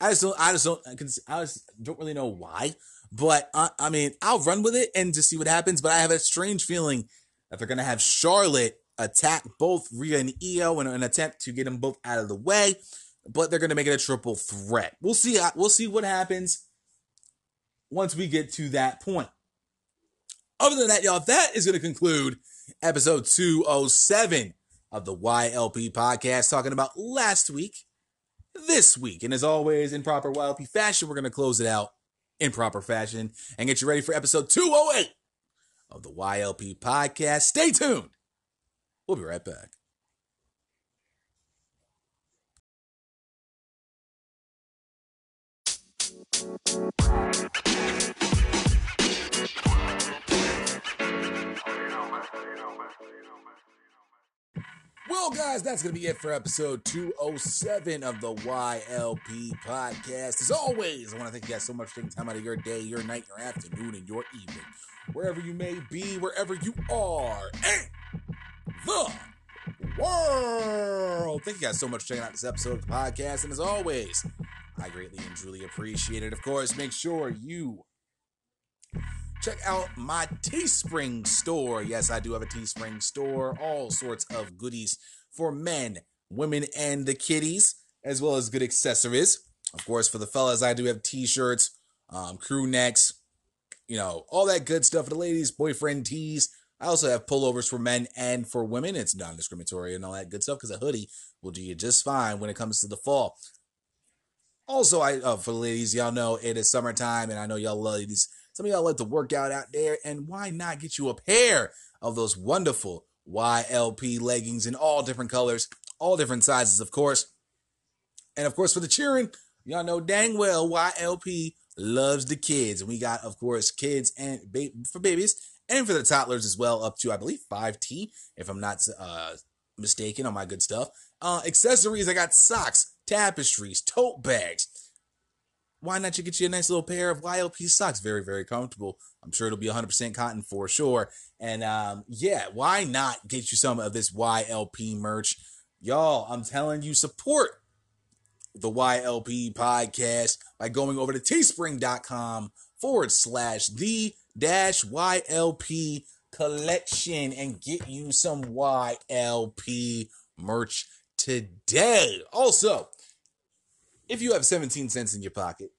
I just don't. I just don't. I just don't really know why. But uh, I mean, I'll run with it and just see what happens. But I have a strange feeling that they're gonna have Charlotte attack both Rhea and Io in an attempt to get them both out of the way, but they're going to make it a triple threat. We'll see. We'll see what happens once we get to that point. Other than that, y'all, that is going to conclude episode 207 of the YLP podcast, talking about last week, this week. And as always, in proper YLP fashion, we're going to close it out in proper fashion and get you ready for episode 208 of the YLP podcast. Stay tuned We'll be right back. Well, guys, that's going to be it for episode 207 of the YLP podcast. As always, I want to thank you guys so much for taking time out of your day, your night, your afternoon, and your evening, wherever you may be, wherever you are. And the world. Thank you guys so much for checking out this episode of the podcast. And as always, I greatly and truly appreciate it. Of course, make sure you check out my Teespring store. Yes, I do have a Teespring store. All sorts of goodies for men, women, and the kiddies, as well as good accessories. Of course, for the fellas, I do have t-shirts, um, crew necks, you know, all that good stuff for the ladies, boyfriend tees, I also have pullovers for men and for women. It's non discriminatory and all that good stuff because a hoodie will do you just fine when it comes to the fall. Also, I uh, for the ladies, y'all know it is summertime, and I know y'all ladies. Some of y'all like to work out out there, and why not get you a pair of those wonderful YLP leggings in all different colors, all different sizes, of course. And of course, for the cheering, y'all know dang well YLP loves the kids. And we got, of course, kids and ba- for babies and for the toddlers as well, up to I believe five T, if I'm not uh, mistaken on my good stuff. Uh, accessories, I got socks, tapestries, tote bags. Why not you get you a nice little pair of YLP socks? Very, very comfortable. I'm sure it'll be 100% cotton for sure. And um, yeah, why not get you some of this YLP merch? Y'all, I'm telling you, support the YLP podcast by going over to teespring.com forward slash the dash YLP collection and get you some YLP merch today. Also, if you have 17 cents in your pocket,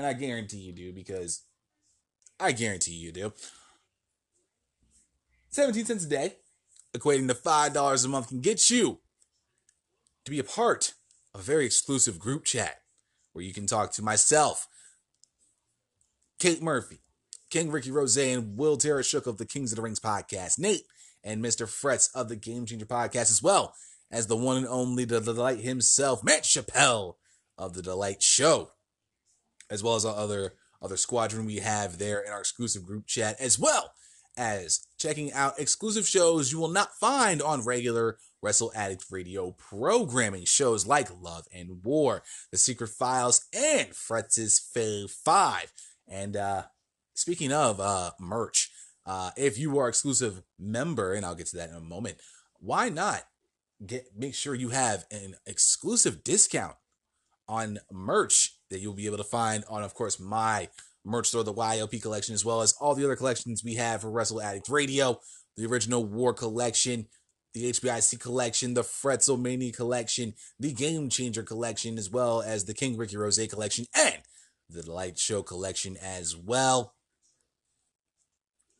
and I guarantee you do because I guarantee you do, 17 cents a day, equating to $5 a month, can get you to be a part of a very exclusive group chat where you can talk to myself, Kate Murphy, King Ricky Rose, and Will Shook of the Kings of the Rings podcast, Nate, and Mr. Fretz of the Game Changer podcast, as well as the one and only the Delight himself, Matt Chappelle of the Delight Show, as well as our other other squadron we have there in our exclusive group chat, as well as checking out exclusive shows you will not find on regular Wrestle Addict Radio programming. Shows like Love and War, The Secret Files, and Fretz's Fave 5. And uh, speaking of uh, merch, uh, if you are exclusive member, and I'll get to that in a moment, why not get make sure you have an exclusive discount on merch that you'll be able to find on, of course, my merch store, the YLP collection, as well as all the other collections we have for Wrestle Addict Radio, the original War collection, the HBIC collection, the Fretzelmania collection, the Game Changer collection, as well as the King Ricky Rose collection, and the Light Show collection as well.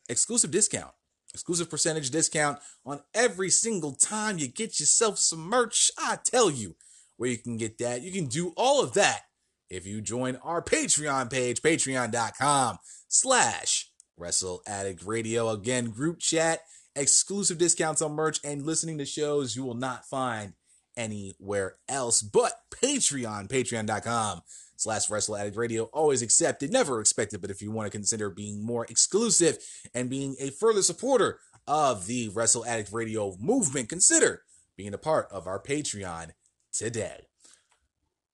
Exclusive discount, exclusive percentage discount on every single time you get yourself some merch. I tell you where you can get that. You can do all of that if you join our Patreon page, patreon.com slash Wrestle Addict Radio. Again, group chat, exclusive discounts on merch, and listening to shows you will not find anywhere else but Patreon, patreon.com slash Wrestle Addict Radio. Always accepted, never expected, but if you want to consider being more exclusive and being a further supporter of the Wrestle Addict Radio movement, consider being a part of our Patreon today.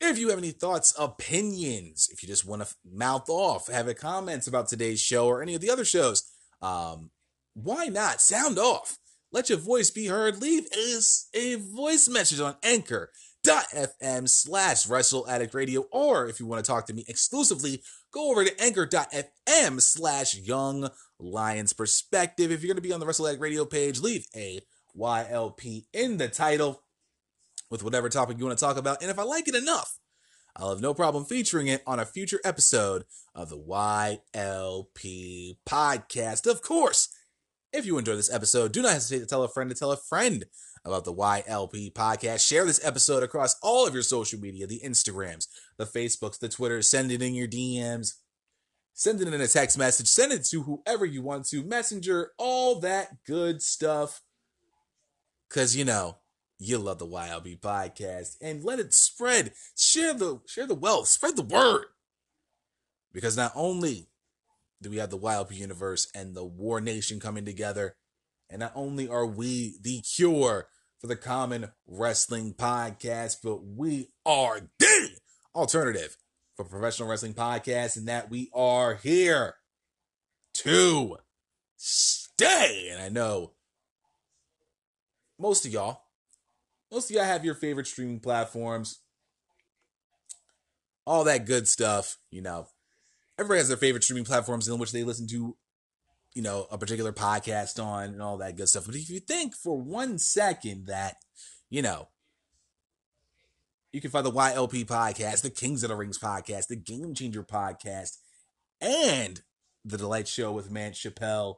If you have any thoughts, opinions, if you just want to mouth off, have a comments about today's show or any of the other shows, um, why not sound off? Let your voice be heard. Leave a, a voice message on anchor.fm slash wrestle addict radio. Or if you want to talk to me exclusively, go over to anchor.fm slash young lions perspective. If you're going to be on the wrestle addict radio page, leave a YLP in the title with whatever topic you want to talk about. And if I like it enough, I'll have no problem featuring it on a future episode of the YLP podcast. Of course, if you enjoy this episode, do not hesitate to tell a friend to tell a friend about the YLP podcast. Share this episode across all of your social media the Instagrams, the Facebooks, the Twitters. Send it in your DMs. Send it in a text message. Send it to whoever you want to. Messenger, all that good stuff. Because, you know, you love the YLP podcast and let it spread. Share the share the wealth, spread the word. Because not only do we have the YLP universe and the War Nation coming together, and not only are we the cure for the common wrestling podcast, but we are the alternative for professional wrestling podcasts, and that we are here to stay. And I know most of y'all most of y'all have your favorite streaming platforms, all that good stuff. You know, everybody has their favorite streaming platforms in which they listen to, you know, a particular podcast on and all that good stuff. But if you think for one second that, you know, you can find the YLP podcast, the Kings of the Rings podcast, the Game Changer podcast, and the Delight Show with Matt Chappelle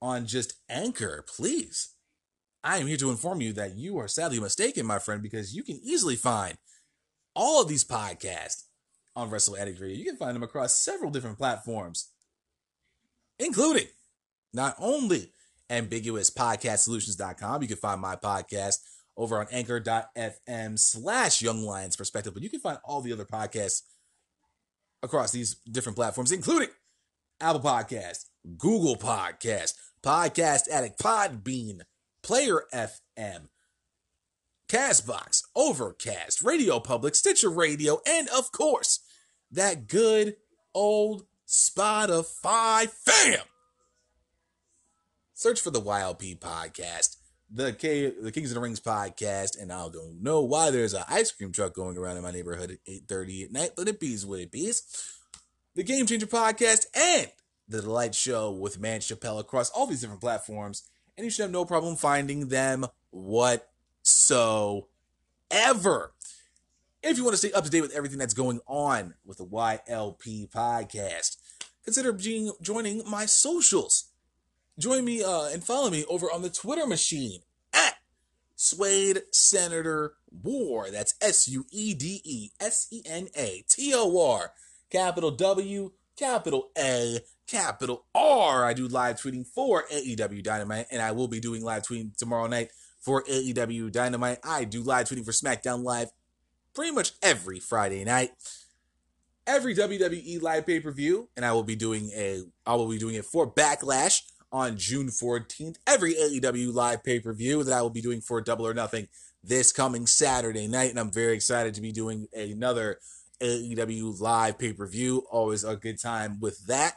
on just Anchor, please I am here to inform you that you are sadly mistaken, my friend, because you can easily find all of these podcasts on Wrestle Addict Radio. You can find them across several different platforms, including not only ambiguouspodcastsolutions.com. You can find my podcast over on anchor.fm slash young lions perspective, but you can find all the other podcasts across these different platforms, including Apple Podcast, Google Podcast, Podcast Addict, Podbean, Player FM, Castbox, Overcast, Radio Public, Stitcher Radio, and of course, that good old Spotify fam. Search for the YLP podcast, the K, the Kings of the Rings podcast, and I don't know why there's an ice cream truck going around in my neighborhood at 8:30 at night, but it bees what it bees. The Game Changer podcast and the Delight Show with Matt Chappelle across all these different platforms, and you should have no problem finding them whatsoever. If you want to stay up to date with everything that's going on with the YLP podcast, consider being, joining my socials. Join me uh, and follow me over on the Twitter machine at Suede Senator War. That's S U E D E S E N A T O R. Capital W, capital A, capital R. I do live tweeting for AEW Dynamite, and I will be doing live tweeting tomorrow night for AEW Dynamite. I do live tweeting for SmackDown Live pretty much every Friday night. Every WWE live pay per view, and I will be doing a I will be doing it for Backlash on June 14th. Every AEW live pay per view that I will be doing for Double or Nothing this coming Saturday night, and I'm very excited to be doing another AEW live pay per view. Always a good time with that.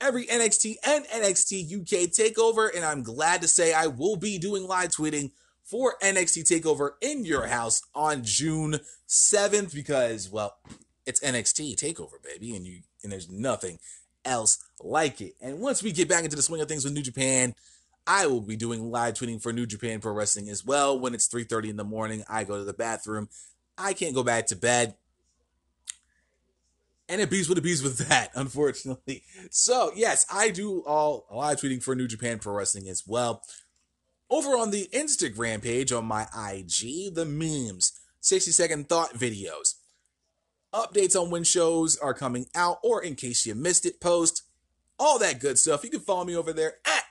Every NXT and NXT UK takeover, and I'm glad to say I will be doing live tweeting for NXT takeover in your house on June 7th because, well, it's NXT takeover, baby, and you and there's nothing else like it. And once we get back into the swing of things with New Japan, I will be doing live tweeting for New Japan Pro Wrestling as well. When it's 3:30 in the morning, I go to the bathroom. I can't go back to bed and it beats what it beats with that, unfortunately. So, yes, I do all live tweeting for New Japan Pro Wrestling as well. Over on the Instagram page on my IG, the memes, 60 second thought videos, updates on when shows are coming out, or in case you missed it, post, all that good stuff. You can follow me over there at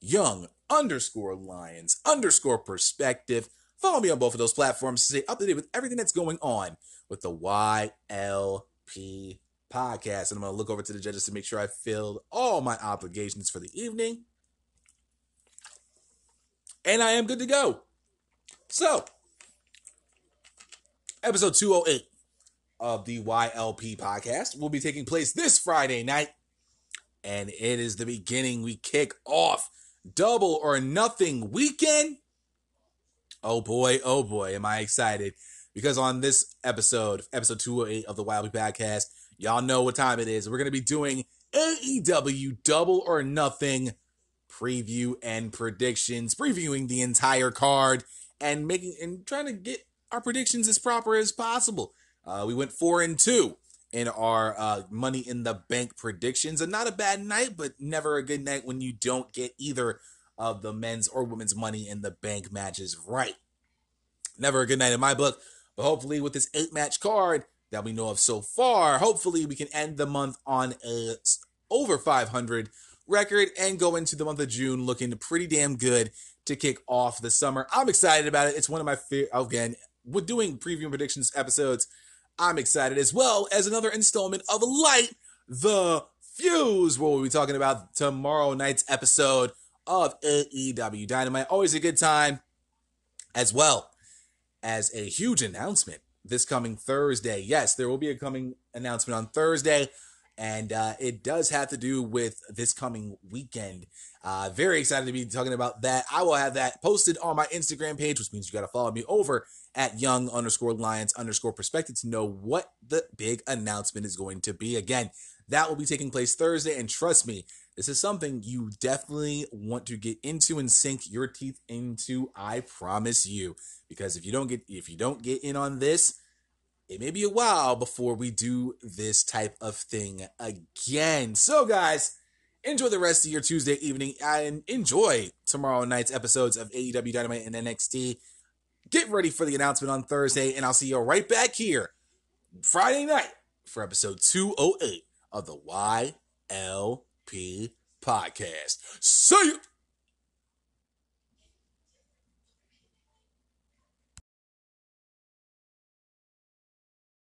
young underscore lions underscore perspective. Follow me on both of those platforms to stay up to date with everything that's going on with the YLP podcast. And I'm going to look over to the judges to make sure I filled all my obligations for the evening. And I am good to go. So, episode 208 of the YLP podcast will be taking place this Friday night. And it is the beginning. We kick off double or nothing weekend. Oh boy, oh boy, am I excited. Because on this episode, episode 208 of the YLP podcast, Y'all know what time it is. We're going to be doing AEW Double or Nothing preview and predictions, previewing the entire card and making and trying to get our predictions as proper as possible. Uh, we went four and two in our uh, Money in the Bank predictions, and not a bad night, but never a good night when you don't get either of the men's or women's Money in the Bank matches right. Never a good night in my book, but hopefully with this eight match card, that we know of so far. Hopefully, we can end the month on a over 500 record and go into the month of June looking pretty damn good to kick off the summer. I'm excited about it. It's one of my favorite. Again, with doing preview predictions episodes, I'm excited as well as another installment of Light the Fuse, where we'll be talking about tomorrow night's episode of AEW Dynamite. Always a good time, as well as a huge announcement this coming Thursday. Yes, there will be a coming announcement on Thursday, and uh, it does have to do with this coming weekend. Uh, very excited to be talking about that. I will have that posted on my Instagram page, which means you got to follow me over at young underscore lions underscore perspective to know what the big announcement is going to be. Again, that will be taking place Thursday, and trust me, this is something you definitely want to get into and sink your teeth into. I promise you, because if you don't get if you don't get in on this, it may be a while before we do this type of thing again. So, guys, enjoy the rest of your Tuesday evening and enjoy tomorrow night's episodes of AEW Dynamite and NXT. Get ready for the announcement on Thursday, and I'll see you right back here Friday night for episode 208 of the YLP podcast. See you.